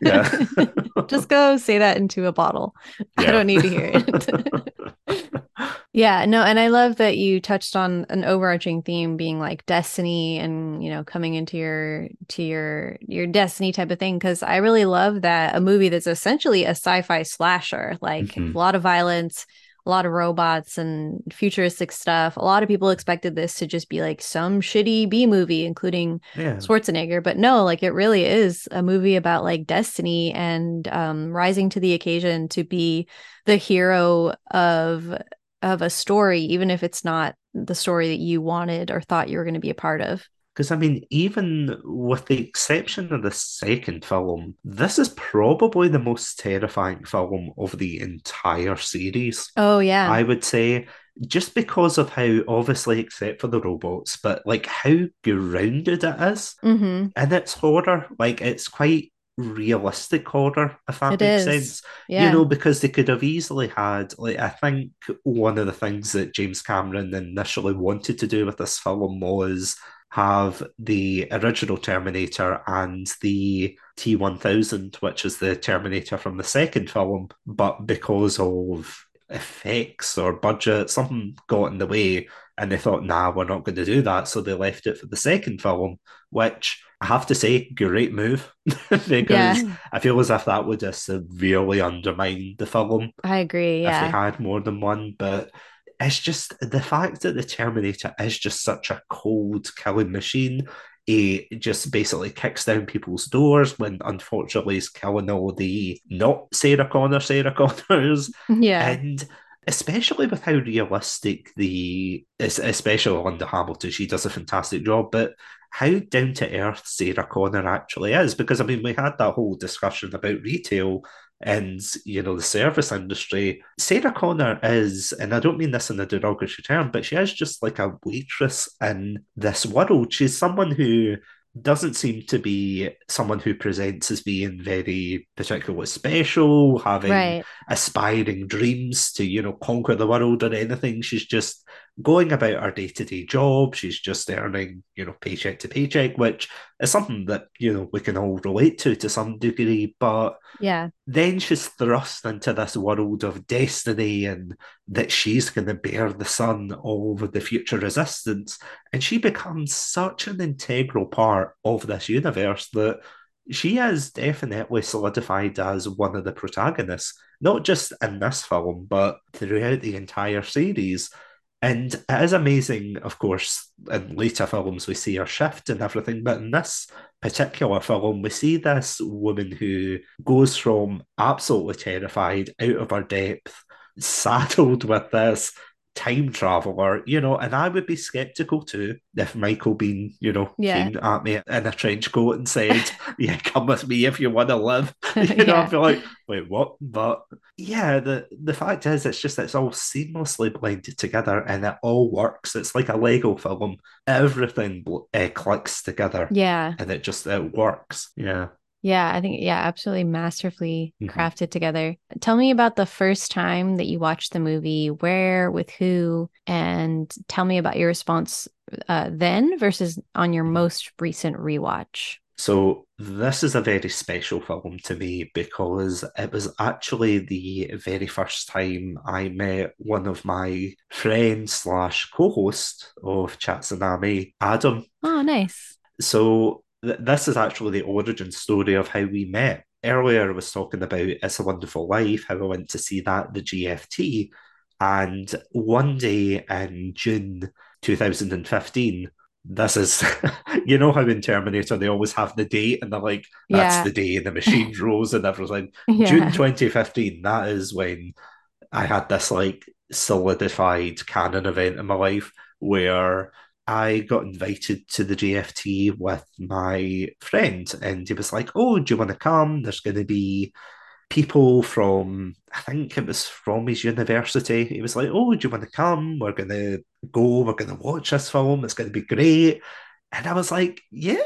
[SPEAKER 2] yeah.
[SPEAKER 1] just go say that into a bottle. Yeah. I don't need to hear it. Yeah. No. And I love that you touched on an overarching theme being like destiny and, you know, coming into your, to your, your destiny type of thing. Cause I really love that a movie that's essentially a sci fi slasher, like mm-hmm. a lot of violence a lot of robots and futuristic stuff. A lot of people expected this to just be like some shitty B movie, including yeah. Schwarzenegger. But no, like it really is a movie about like destiny and um, rising to the occasion to be the hero of of a story, even if it's not the story that you wanted or thought you were going to be a part of.
[SPEAKER 2] Because, I mean, even with the exception of the second film, this is probably the most terrifying film of the entire series.
[SPEAKER 1] Oh, yeah.
[SPEAKER 2] I would say, just because of how, obviously, except for the robots, but like how grounded it is
[SPEAKER 1] mm-hmm.
[SPEAKER 2] in its horror. Like, it's quite realistic horror, if that
[SPEAKER 1] it
[SPEAKER 2] makes
[SPEAKER 1] is.
[SPEAKER 2] sense.
[SPEAKER 1] Yeah.
[SPEAKER 2] You know, because they could have easily had, like, I think one of the things that James Cameron initially wanted to do with this film was have the original Terminator and the T 1000, which is the Terminator from the second film, but because of effects or budget, something got in the way, and they thought, nah, we're not going to do that. So they left it for the second film, which I have to say, great move because yeah. I feel as if that would have severely undermined the film.
[SPEAKER 1] I agree. Yeah.
[SPEAKER 2] If they had more than one, but it's just the fact that the Terminator is just such a cold killing machine. He just basically kicks down people's doors when unfortunately he's killing all the not Sarah Connor, Sarah Connors.
[SPEAKER 1] Yeah.
[SPEAKER 2] And especially with how realistic the especially Linda Hamilton, she does a fantastic job, but how down to earth Sarah Connor actually is. Because I mean, we had that whole discussion about retail and you know the service industry. Sarah Connor is, and I don't mean this in a derogatory term, but she is just like a waitress in this world. She's someone who doesn't seem to be someone who presents as being very particularly special, having
[SPEAKER 1] right.
[SPEAKER 2] aspiring dreams to, you know, conquer the world or anything. She's just going about her day to day job. She's just earning, you know, paycheck to paycheck, which is something that, you know, we can all relate to to some degree. But
[SPEAKER 1] yeah,
[SPEAKER 2] then she's thrust into this world of destiny and that she's going to bear the son of the future resistance. And she becomes such an integral part of this universe that she is definitely solidified as one of the protagonists, not just in this film, but throughout the entire series. And it is amazing, of course, in later films we see her shift and everything, but in this particular film, we see this woman who goes from absolutely terrified, out of her depth, saddled with this time traveler, you know, and I would be skeptical too if Michael Biehn, you know,
[SPEAKER 1] yeah.
[SPEAKER 2] came at me in a trench coat and said, Yeah, come with me if you want to live. You know, yeah. I feel like, wait, what? But yeah, the the fact is it's just it's all seamlessly blended together and it all works. It's like a Lego film. Everything uh, clicks together.
[SPEAKER 1] Yeah.
[SPEAKER 2] And it just it works. Yeah.
[SPEAKER 1] Yeah, I think yeah, absolutely masterfully mm-hmm. crafted together. Tell me about the first time that you watched the movie, where, with who, and tell me about your response uh, then versus on your most recent rewatch.
[SPEAKER 2] So this is a very special film to me because it was actually the very first time I met one of my friends slash co-host of Chatsunami, Adam.
[SPEAKER 1] Oh, nice.
[SPEAKER 2] So th- this is actually the origin story of how we met. Earlier, I was talking about It's a Wonderful Life, how I went to see that, the GFT. And one day in June 2015, this is, you know, how in Terminator they always have the date and they're like, that's yeah. the day the machine rose and everything. Yeah. June 2015, that is when I had this like solidified canon event in my life where I got invited to the GFT with my friend, and he was like, "Oh, do you want to come? There's going to be people from I think it was from his university. He was like, "Oh, do you want to come? We're going to go. We're going to watch this film. It's going to be great." And I was like, "Yeah."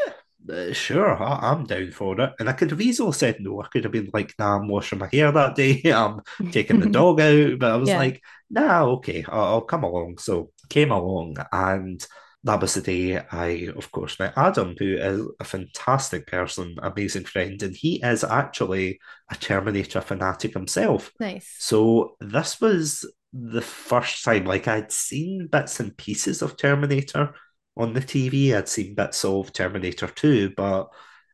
[SPEAKER 2] Uh, sure, I, am down for it. And I could have easily said no. I could have been like, nah, I'm washing my hair that day. I'm taking the dog out. But I was yeah. like, nah, okay, I'll, I'll come along. So came along and that was the day I, of course, met Adam, who is a fantastic person, amazing friend, and he is actually a Terminator fanatic himself.
[SPEAKER 1] Nice.
[SPEAKER 2] So this was the first time, like I'd seen bits and pieces of Terminator on the TV. I'd seen bits of Terminator 2, but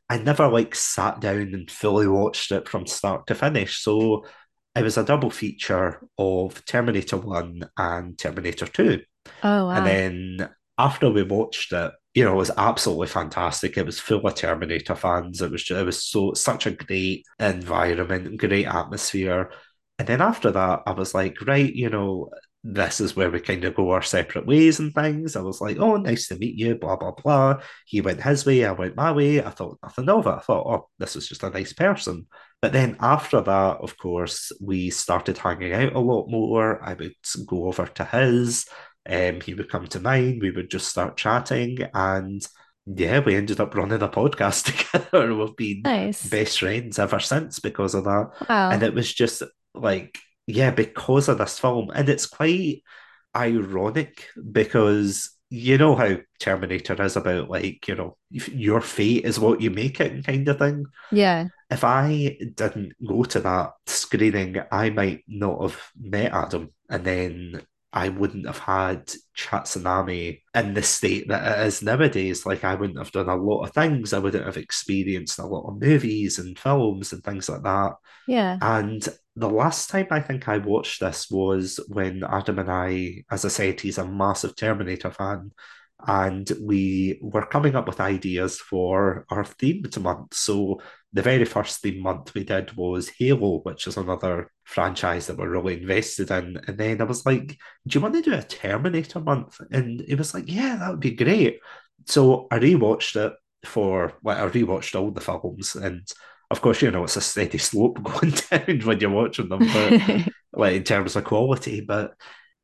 [SPEAKER 2] I never like sat down and fully watched it from start to finish. So it was a double feature of Terminator 1 and Terminator 2.
[SPEAKER 1] Oh, wow.
[SPEAKER 2] And then after we watched it, you know, it was absolutely fantastic. It was full of Terminator fans. It was just, it was so such a great environment, great atmosphere. And then after that, I was like, right, you know, this is where we kind of go our separate ways and things. I was like, oh, nice to meet you, blah, blah, blah. He went his way, I went my way. I thought nothing of it. I thought, oh, this is just a nice person. But then after that, of course, we started hanging out a lot more. I would go over to his, um, he would come to mine, we would just start chatting. And yeah, we ended up running a podcast together. We've been
[SPEAKER 1] nice.
[SPEAKER 2] best friends ever since because of that.
[SPEAKER 1] Wow.
[SPEAKER 2] And it was just like, yeah, because of this film. And it's quite ironic because you know how Terminator is about like, you know, your fate is what you make it kind of thing.
[SPEAKER 1] Yeah.
[SPEAKER 2] If I didn't go to that screening, I might not have met Adam. And then I wouldn't have had Chatsunami in the state that it is nowadays. Like I wouldn't have done a lot of things. I wouldn't have experienced a lot of movies and films and things like that.
[SPEAKER 1] Yeah.
[SPEAKER 2] And the last time I think I watched this was when Adam and I, as I said, he's a massive Terminator fan. And we were coming up with ideas for our themed month. So the very first theme month we did was Halo, which is another franchise that we're really invested in. And then I was like, Do you want to do a Terminator month? And it was like, Yeah, that would be great. So I rewatched it for, well, I rewatched all the films. And of course, you know, it's a steady slope going down when you're watching them, but like in terms of quality. But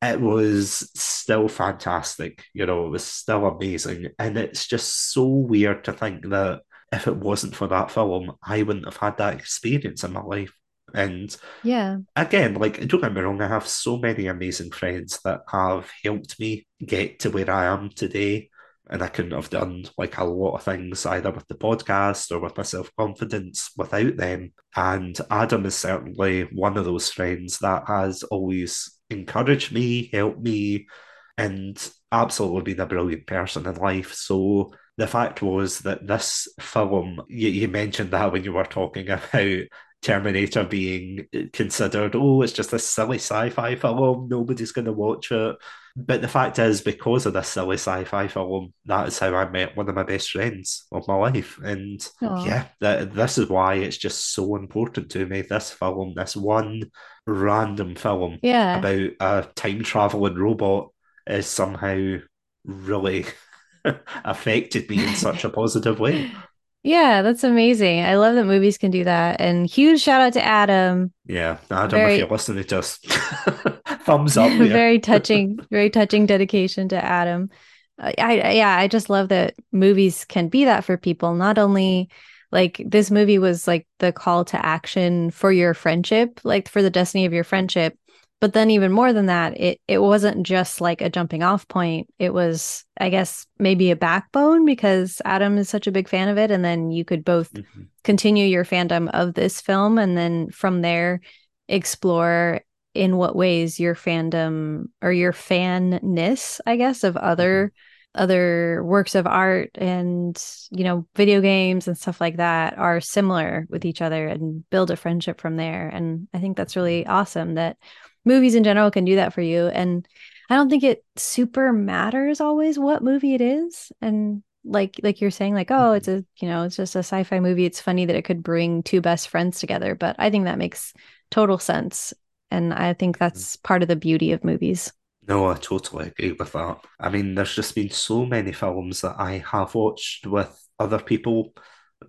[SPEAKER 2] it was still fantastic. You know, it was still amazing. And it's just so weird to think that if it wasn't for that film, I wouldn't have had that experience in my life. And
[SPEAKER 1] yeah,
[SPEAKER 2] again, like don't get me wrong, I have so many amazing friends that have helped me get to where I am today. And I couldn't have done like a lot of things either with the podcast or with my self confidence without them. And Adam is certainly one of those friends that has always encouraged me, helped me, and absolutely been a brilliant person in life. So the fact was that this film, you, you mentioned that when you were talking about Terminator being considered, oh, it's just a silly sci-fi film, nobody's going to watch it. But the fact is, because of this silly sci-fi film, that is how I met one of my best friends of my life. And Aww. yeah, that, this is why it's just so important to me. This film, this one random film
[SPEAKER 1] yeah.
[SPEAKER 2] about a time traveling robot is somehow really affected me in such a positive way.
[SPEAKER 1] Yeah, that's amazing. I love that movies can do that. And huge shout out to Adam.
[SPEAKER 2] Yeah, Adam, very, if you're listening to us, thumbs up.
[SPEAKER 1] very touching, very touching dedication to Adam. Uh, I, I yeah, I just love that movies can be that for people. Not only like this movie was like the call to action for your friendship, like for the destiny of your friendship, but then even more than that it it wasn't just like a jumping off point it was i guess maybe a backbone because adam is such a big fan of it and then you could both mm-hmm. continue your fandom of this film and then from there explore in what ways your fandom or your fanness i guess of other mm-hmm. other works of art and you know video games and stuff like that are similar with each other and build a friendship from there and i think that's really mm-hmm. awesome that movies in general can do that for you. And I don't think it super matters always what movie it is. And like like you're saying, like, oh, it's mm-hmm. a you know, it's just a sci-fi movie. It's funny that it could bring two best friends together. But I think that makes total sense. And I think mm-hmm. that's part of the beauty of movies.
[SPEAKER 2] No, I totally agree with that. I mean, there's just been so many films that I have watched with other people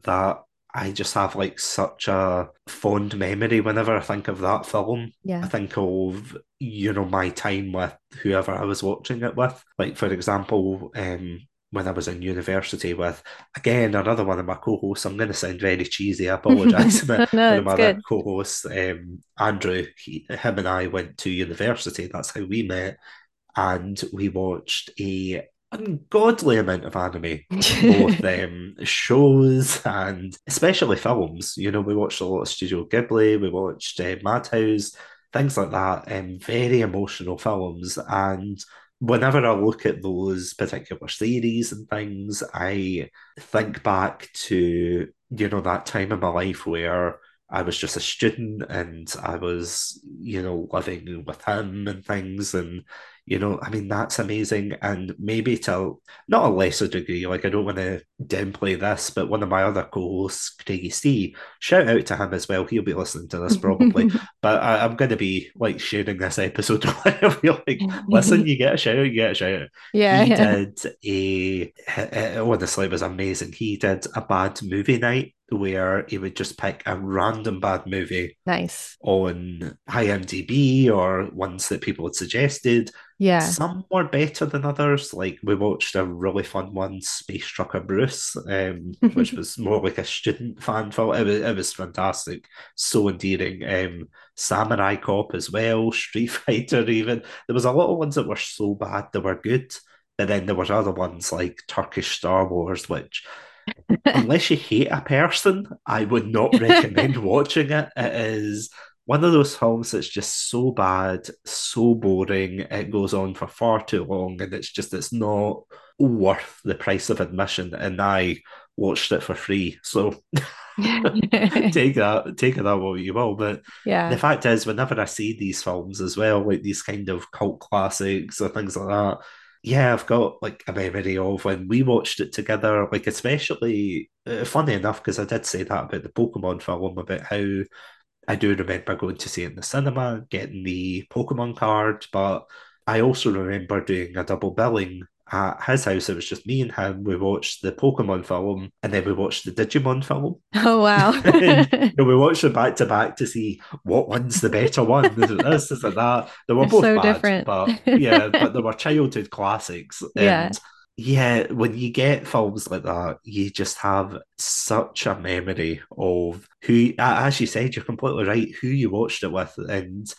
[SPEAKER 2] that I just have like such a fond memory whenever I think of that film.
[SPEAKER 1] Yeah.
[SPEAKER 2] I think of, you know, my time with whoever I was watching it with. Like, for example, um, when I was in university with, again, another one of my co hosts. I'm going to sound very cheesy. I apologize.
[SPEAKER 1] no, one of my other
[SPEAKER 2] co hosts, um, Andrew, he, him and I went to university. That's how we met. And we watched a ungodly amount of anime, both um, shows and especially films. You know, we watched a lot of Studio Ghibli, we watched uh, Madhouse, things like that, and um, very emotional films. And whenever I look at those particular series and things, I think back to, you know, that time in my life where I was just a student and I was, you know, living with him and things. And, you know, I mean, that's amazing. And maybe to not a lesser degree, like I don't want to downplay this, but one of my other co hosts, Craigie C, shout out to him as well. He'll be listening to this probably. but I, am going to be like sharing this episode. I'll be like, listen, you get a shout out, you get a shout out.
[SPEAKER 1] Yeah.
[SPEAKER 2] He
[SPEAKER 1] yeah.
[SPEAKER 2] did a, eh, eh, honestly, it was amazing. He did a bad movie night where he would just pick a random bad movie
[SPEAKER 1] nice
[SPEAKER 2] on IMDb or ones that people had suggested.
[SPEAKER 1] Yeah.
[SPEAKER 2] Some were better than others. Like we watched a really fun one, Space Trucker Bruce, um, which was more like a student fan film. It was, it was fantastic, so endearing. Um, Samurai Cop as well, Street Fighter even. There was a lot of ones that were so bad they were good. but then there was other ones like Turkish Star Wars, which unless you hate a person, I would not recommend watching it. It is one of those films that's just so bad, so boring. It goes on for far too long, and it's just it's not worth the price of admission. And I watched it for free, so take that, take it that what you will. But
[SPEAKER 1] yeah,
[SPEAKER 2] the fact is, whenever I see these films as well, like these kind of cult classics or things like that yeah, I've got like a memory of when we watched it together, like especially uh, funny enough, because I did say that about the Pokemon film, about how I do remember going to see it in the cinema, getting the Pokemon card, but I also remember doing a double billing at his house. It was just me and him. We watched the Pokemon film and then we watched the Digimon film.
[SPEAKER 1] Oh wow!
[SPEAKER 2] and, we watched them back to back to see what one's the better one. Is it this? Is it that? They were
[SPEAKER 1] They're
[SPEAKER 2] both
[SPEAKER 1] so
[SPEAKER 2] bad,
[SPEAKER 1] different.
[SPEAKER 2] but yeah, but they were childhood classics. And yeah, when you get films like that, you just have such a memory of who, as you said, you're completely right, who you watched it with, and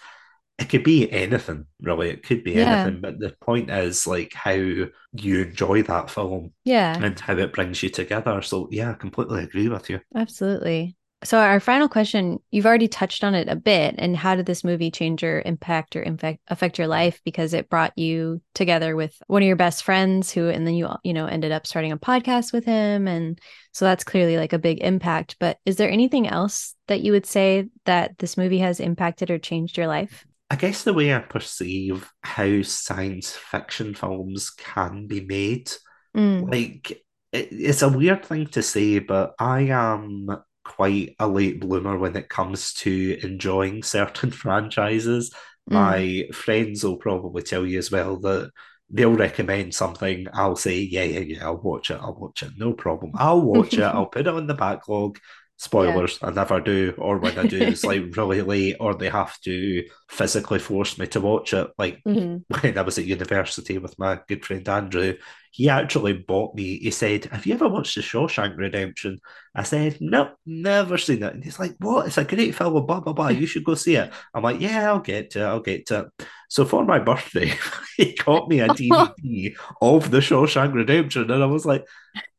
[SPEAKER 2] it could be anything, really. It could be
[SPEAKER 1] Yeah.
[SPEAKER 2] anything, but the point is like how you enjoy that film
[SPEAKER 1] yeah,
[SPEAKER 2] and how it brings you together. So yeah, I completely agree with you.
[SPEAKER 1] absolutely. So our final question, you've already touched on it a bit, and how did this movie change or impact or infect, affect your life because it brought you together with one of your best friends who, and then you you know ended up starting a podcast with him, and so that's clearly like a big impact. But is there anything else that you would say that this movie has impacted or changed your life?
[SPEAKER 2] I guess the way I perceive how science fiction films can be made,
[SPEAKER 1] Mm,
[SPEAKER 2] like it, it's a weird thing to say, but I am quite a late bloomer when it comes to enjoying certain franchises.
[SPEAKER 1] mm.
[SPEAKER 2] My friends will probably tell you as well that they'll recommend something. I'll say, yeah, yeah, yeah, I'll watch it. I'll watch it. No problem. I'll watch it. I'll put it on the backlog. Spoilers, I never do. Or when I do, it's like really late, or they have to physically force me to watch it. Like
[SPEAKER 1] Mhm.
[SPEAKER 2] when I was at university with my good friend Andrew, he actually bought me. He said, "Have you ever watched The Shawshank Redemption?" I said, "No, never seen it." And he's like, "What? It's a great film. Blah blah blah. You should go see it." I'm like, "Yeah, I'll get to it. I'll get to it." So for my birthday, he got me a DVD of The Shawshank Redemption, and I was like,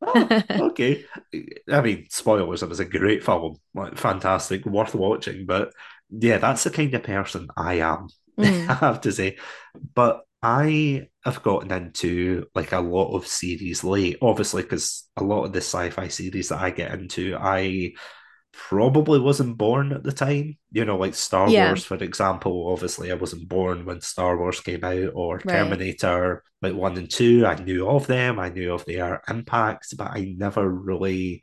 [SPEAKER 2] "Oh, okay." I mean, spoilers. It was a great film, like fantastic, worth watching. But yeah, that's the kind of person I am.
[SPEAKER 1] Mm.
[SPEAKER 2] I have to say. But I have gotten into like a lot of series late, obviously, because a lot of the sci-fi series that I get into, I probably wasn't born at the time. You know, like Star
[SPEAKER 1] Yeah.
[SPEAKER 2] Wars, for example. Obviously, I wasn't born when Star Wars came out, or
[SPEAKER 1] Right.
[SPEAKER 2] Terminator, like one and two. I knew of them, I knew of their impact, but I never really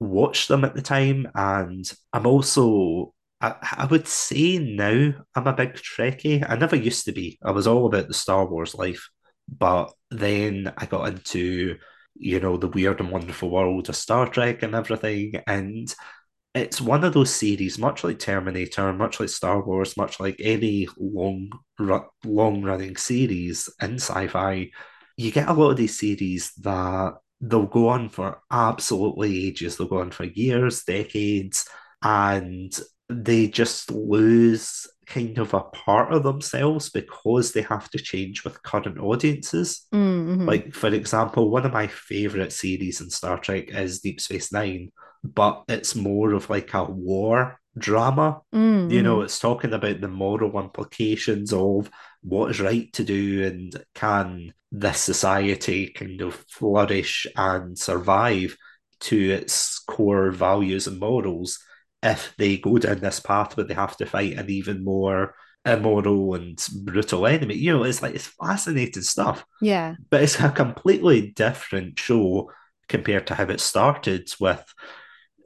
[SPEAKER 2] watched them at the time. And I'm also I, I would say now I'm a big Trekkie. I never used to be. I was all about the Star Wars life. But then I got into, you know, the weird and wonderful world of Star Trek and everything. And it's one of those series, much like Terminator, much like Star Wars, much like any long, long running series in sci-fi. You get a lot of these series that they'll go on for absolutely ages. They'll go on for years, decades, and they just lose kind of a part of themselves because they have to change with current audiences.
[SPEAKER 1] Mm, mhm.
[SPEAKER 2] Like, for example, one of my favorite series in Star Trek is Deep Space Nine, but it's more of like a war drama.
[SPEAKER 1] Mm,
[SPEAKER 2] You know,
[SPEAKER 1] mhm.
[SPEAKER 2] it's talking about the moral implications of what is right to do and can this society kind of flourish and survive to its core values and morals. If they go down this path where they have to fight an even more immoral and brutal enemy. You know, it's like it's fascinating stuff.
[SPEAKER 1] Yeah.
[SPEAKER 2] But it's a completely different show compared to how it started with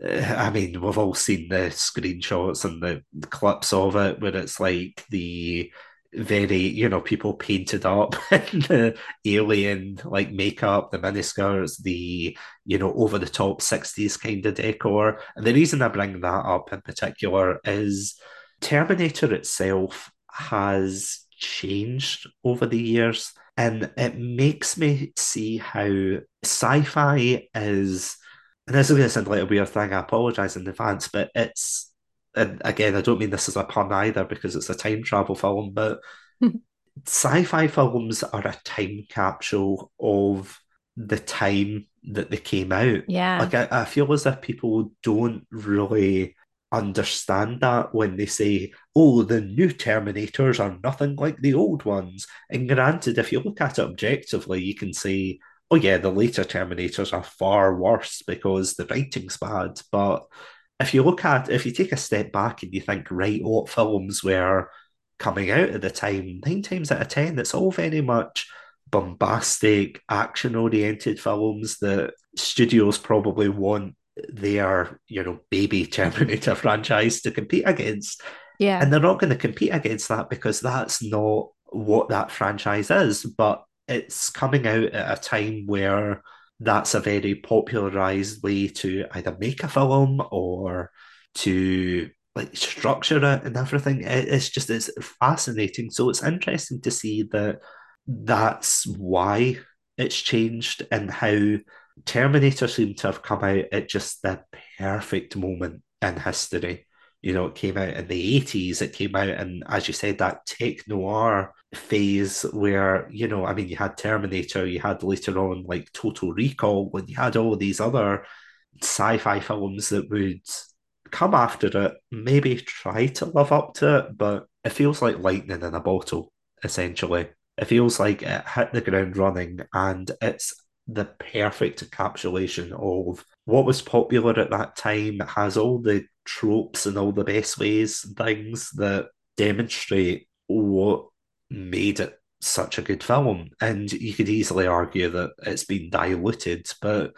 [SPEAKER 2] uh, I mean, we've all seen the screenshots and the, the clips of it where it's like the very, you know, people painted up in the alien like makeup, the miniskirts, the, you know, over the top 60s kind of decor. And the reason I bring that up in particular is Terminator itself has changed over the years. And it makes me see how sci fi is, and this is going to sound like a weird thing, I apologize in advance, but it's, and again, I don't mean this as a pun either because it's a time travel film, but sci fi films are a time capsule of the time that they came out.
[SPEAKER 1] Yeah.
[SPEAKER 2] Like, I, I feel as if people don't really understand that when they say, oh, the new Terminators are nothing like the old ones. And granted, if you look at it objectively, you can say, oh, yeah, the later Terminators are far worse because the writing's bad. But if you look at, if you take a step back and you think, right, what films were coming out at the time, nine times out of ten, it's all very much bombastic, action oriented films that studios probably want their, you know, baby Terminator franchise to compete against.
[SPEAKER 1] Yeah.
[SPEAKER 2] And they're not going to compete against that because that's not what that franchise is. But it's coming out at a time where that's a very popularized way to either make a film or to like structure it and everything. It's just it's fascinating. So it's interesting to see that that's why it's changed and how Terminator seemed to have come out at just the perfect moment in history. You know, it came out in the 80s, it came out in, as you said, that tech noir phase where, you know, I mean, you had Terminator, you had later on like Total Recall, when you had all these other sci fi films that would come after it, maybe try to live up to it, but it feels like lightning in a bottle, essentially. It feels like it hit the ground running and it's the perfect encapsulation of what was popular at that time. It has all the tropes and all the best ways things that demonstrate what made it such a good film. And you could easily argue that it's been diluted, but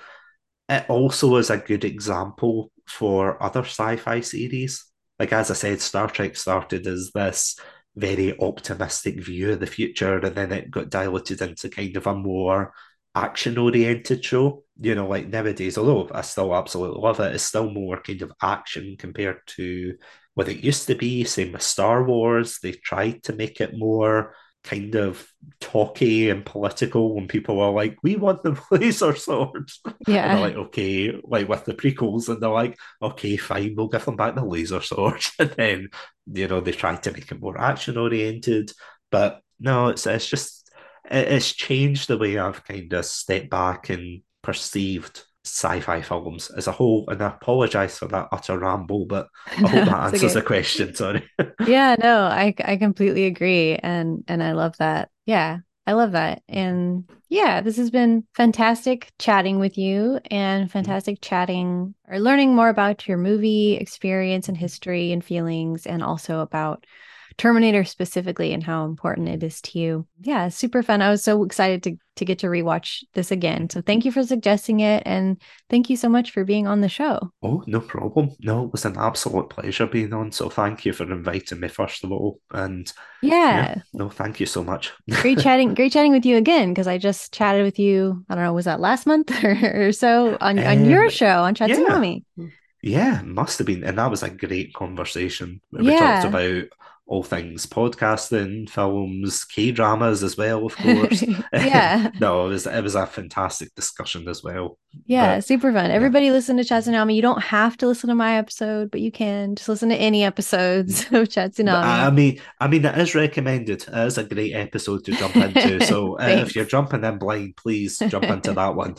[SPEAKER 2] it also is a good example for other sci-fi series. Like as I said, Star Trek started as this very optimistic view of the future, and then it got diluted into kind of a more action oriented show. You know, like nowadays, although I still absolutely love it, it's still more kind of action compared to what it used to be. Same with Star Wars, they tried to make it more kind of talky and political when people are like, we want the laser swords.
[SPEAKER 1] Yeah.
[SPEAKER 2] And they're like, okay, like with the prequels, and they're like, okay, fine, we'll give them back the laser swords. and then, you know, they tried to make it more action oriented. But no, it's it's just it's changed the way I've kind of stepped back and perceived sci-fi films as a whole. And I apologize for that utter ramble, but I hope that answers okay. the question. Sorry.
[SPEAKER 1] yeah, no, I I completely agree, and and I love that. Yeah, I love that. And yeah, this has been fantastic chatting with you, and mm-hmm. fantastic chatting or learning more about your movie experience and history and feelings, and also about Terminator specifically and how important it is to you. Yeah, super fun. I was so excited to to get to rewatch this again. So thank you for suggesting it and thank you so much for being on the show.
[SPEAKER 2] Oh, no problem. No, it was an absolute pleasure being on. So thank you for inviting me first of all. And
[SPEAKER 1] yeah,
[SPEAKER 2] yeah no, thank you so much.
[SPEAKER 1] great chatting, great chatting with you again because I just chatted with you, I don't know, was that last month or, so on, um, on your show on Chatsunami?
[SPEAKER 2] Yeah. Yeah, must have been. And that was a great conversation. We yeah. talked about all things podcasting, films, K dramas as well, of course.
[SPEAKER 1] yeah.
[SPEAKER 2] no, it was it was a fantastic discussion as well.
[SPEAKER 1] Yeah, but, super fun. Yeah. Everybody listen to Chatsunami. You don't have to listen to my episode, but you can just listen to any episodes of Chatsunami.
[SPEAKER 2] I mean, I mean, it is recommended. It is a great episode to jump into. So uh, if you're jumping in blind, please jump into that one.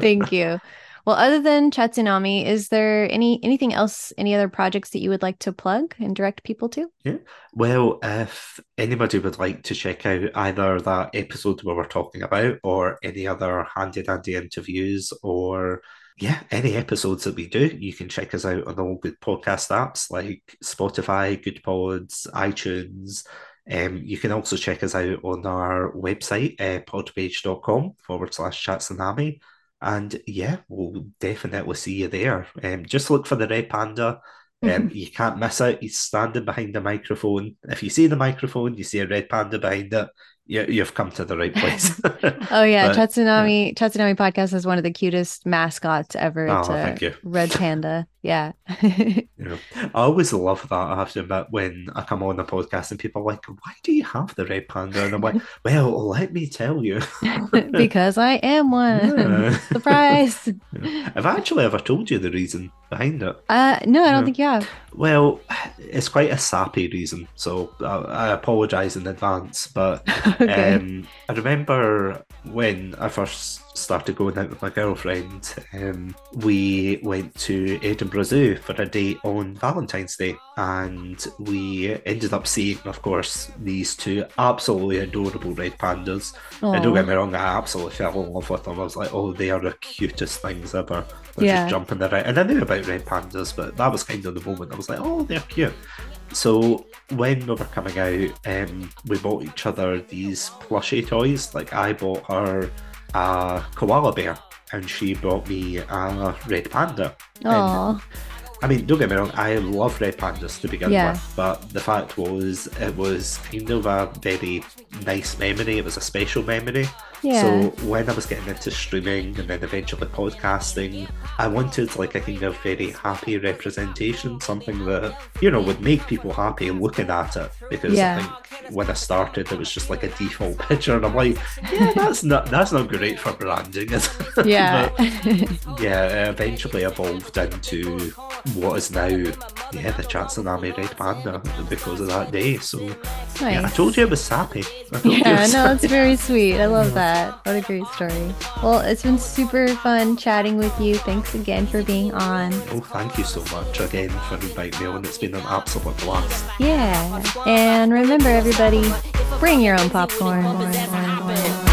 [SPEAKER 1] Thank you. Well, other than Chatsunami, is there any anything else, any other projects that you would like to plug and direct people to?
[SPEAKER 2] Yeah. Well, if anybody would like to check out either that episode we were talking about or any other handy dandy interviews or yeah, any episodes that we do, you can check us out on all good podcast apps like Spotify, Goodpods, iTunes. Um, you can also check us out on our website, uh, podpage.com forward slash chatsunami. And yeah, we'll definitely see you there. Um, just look for the Red Panda. Um, mm-hmm. you can't miss it. He's standing behind the microphone. If you see the microphone, you see a red panda behind it you, you've come to the right place.
[SPEAKER 1] oh yeah, but, Chatsunami yeah. Chatsunami podcast is one of the cutest mascots ever.
[SPEAKER 2] Oh, thank you.
[SPEAKER 1] Red panda. Yeah.
[SPEAKER 2] yeah. I always love that. I have to admit when I come on the podcast and people are like, "Why do you have the red panda?" And I'm like, "Well, let me tell you."
[SPEAKER 1] because I am one. Yeah. Surprise.
[SPEAKER 2] Yeah. Have I actually ever told you the reason behind it?
[SPEAKER 1] Uh, no, I don't think you have.
[SPEAKER 2] Well, it's quite a sappy reason, so I, I apologise in advance. But okay. um, I remember when I first started going out with my girlfriend, um, we went to Edinburgh Zoo for a day on Valentine's Day, and we ended up seeing, of course, these two absolutely adorable red pandas. Aww. And don't get me wrong, I absolutely fell in love with them. I was like, oh, they are the cutest things ever. They're yeah. just jumping around. And I knew about red pandas, but that was kind of the moment I was like, oh, they're cute. So when we were coming out, um, we bought each other these plushie toys. Like I bought her a koala bear, and she brought me a red panda.
[SPEAKER 1] Aww.
[SPEAKER 2] I mean, don't get me wrong, I love red pandas to begin yeah. with, but the fact was, it was kind of a very nice memory. It was a special memory.
[SPEAKER 1] Yeah.
[SPEAKER 2] So when I was getting into streaming and then eventually podcasting, I wanted like a kind of very happy representation, something that you know would make people happy looking at it. Because yeah. I think when I started, it was just like a default picture, and I'm like, yeah, that's not that's not great for branding, is
[SPEAKER 1] it? Yeah.
[SPEAKER 2] but, yeah, eventually evolved into what is now yeah the Chatsunami Red Panda because of that day. So nice. yeah, I told you it was sappy.
[SPEAKER 1] Yeah, no, it's very sweet. I love that that. What a great story. Well, it's been super fun chatting with you. Thanks again for being on.
[SPEAKER 2] Oh, thank you so much again for inviting me on. It's been an absolute blast.
[SPEAKER 1] Yeah. And remember, everybody, bring your own popcorn. Watch me get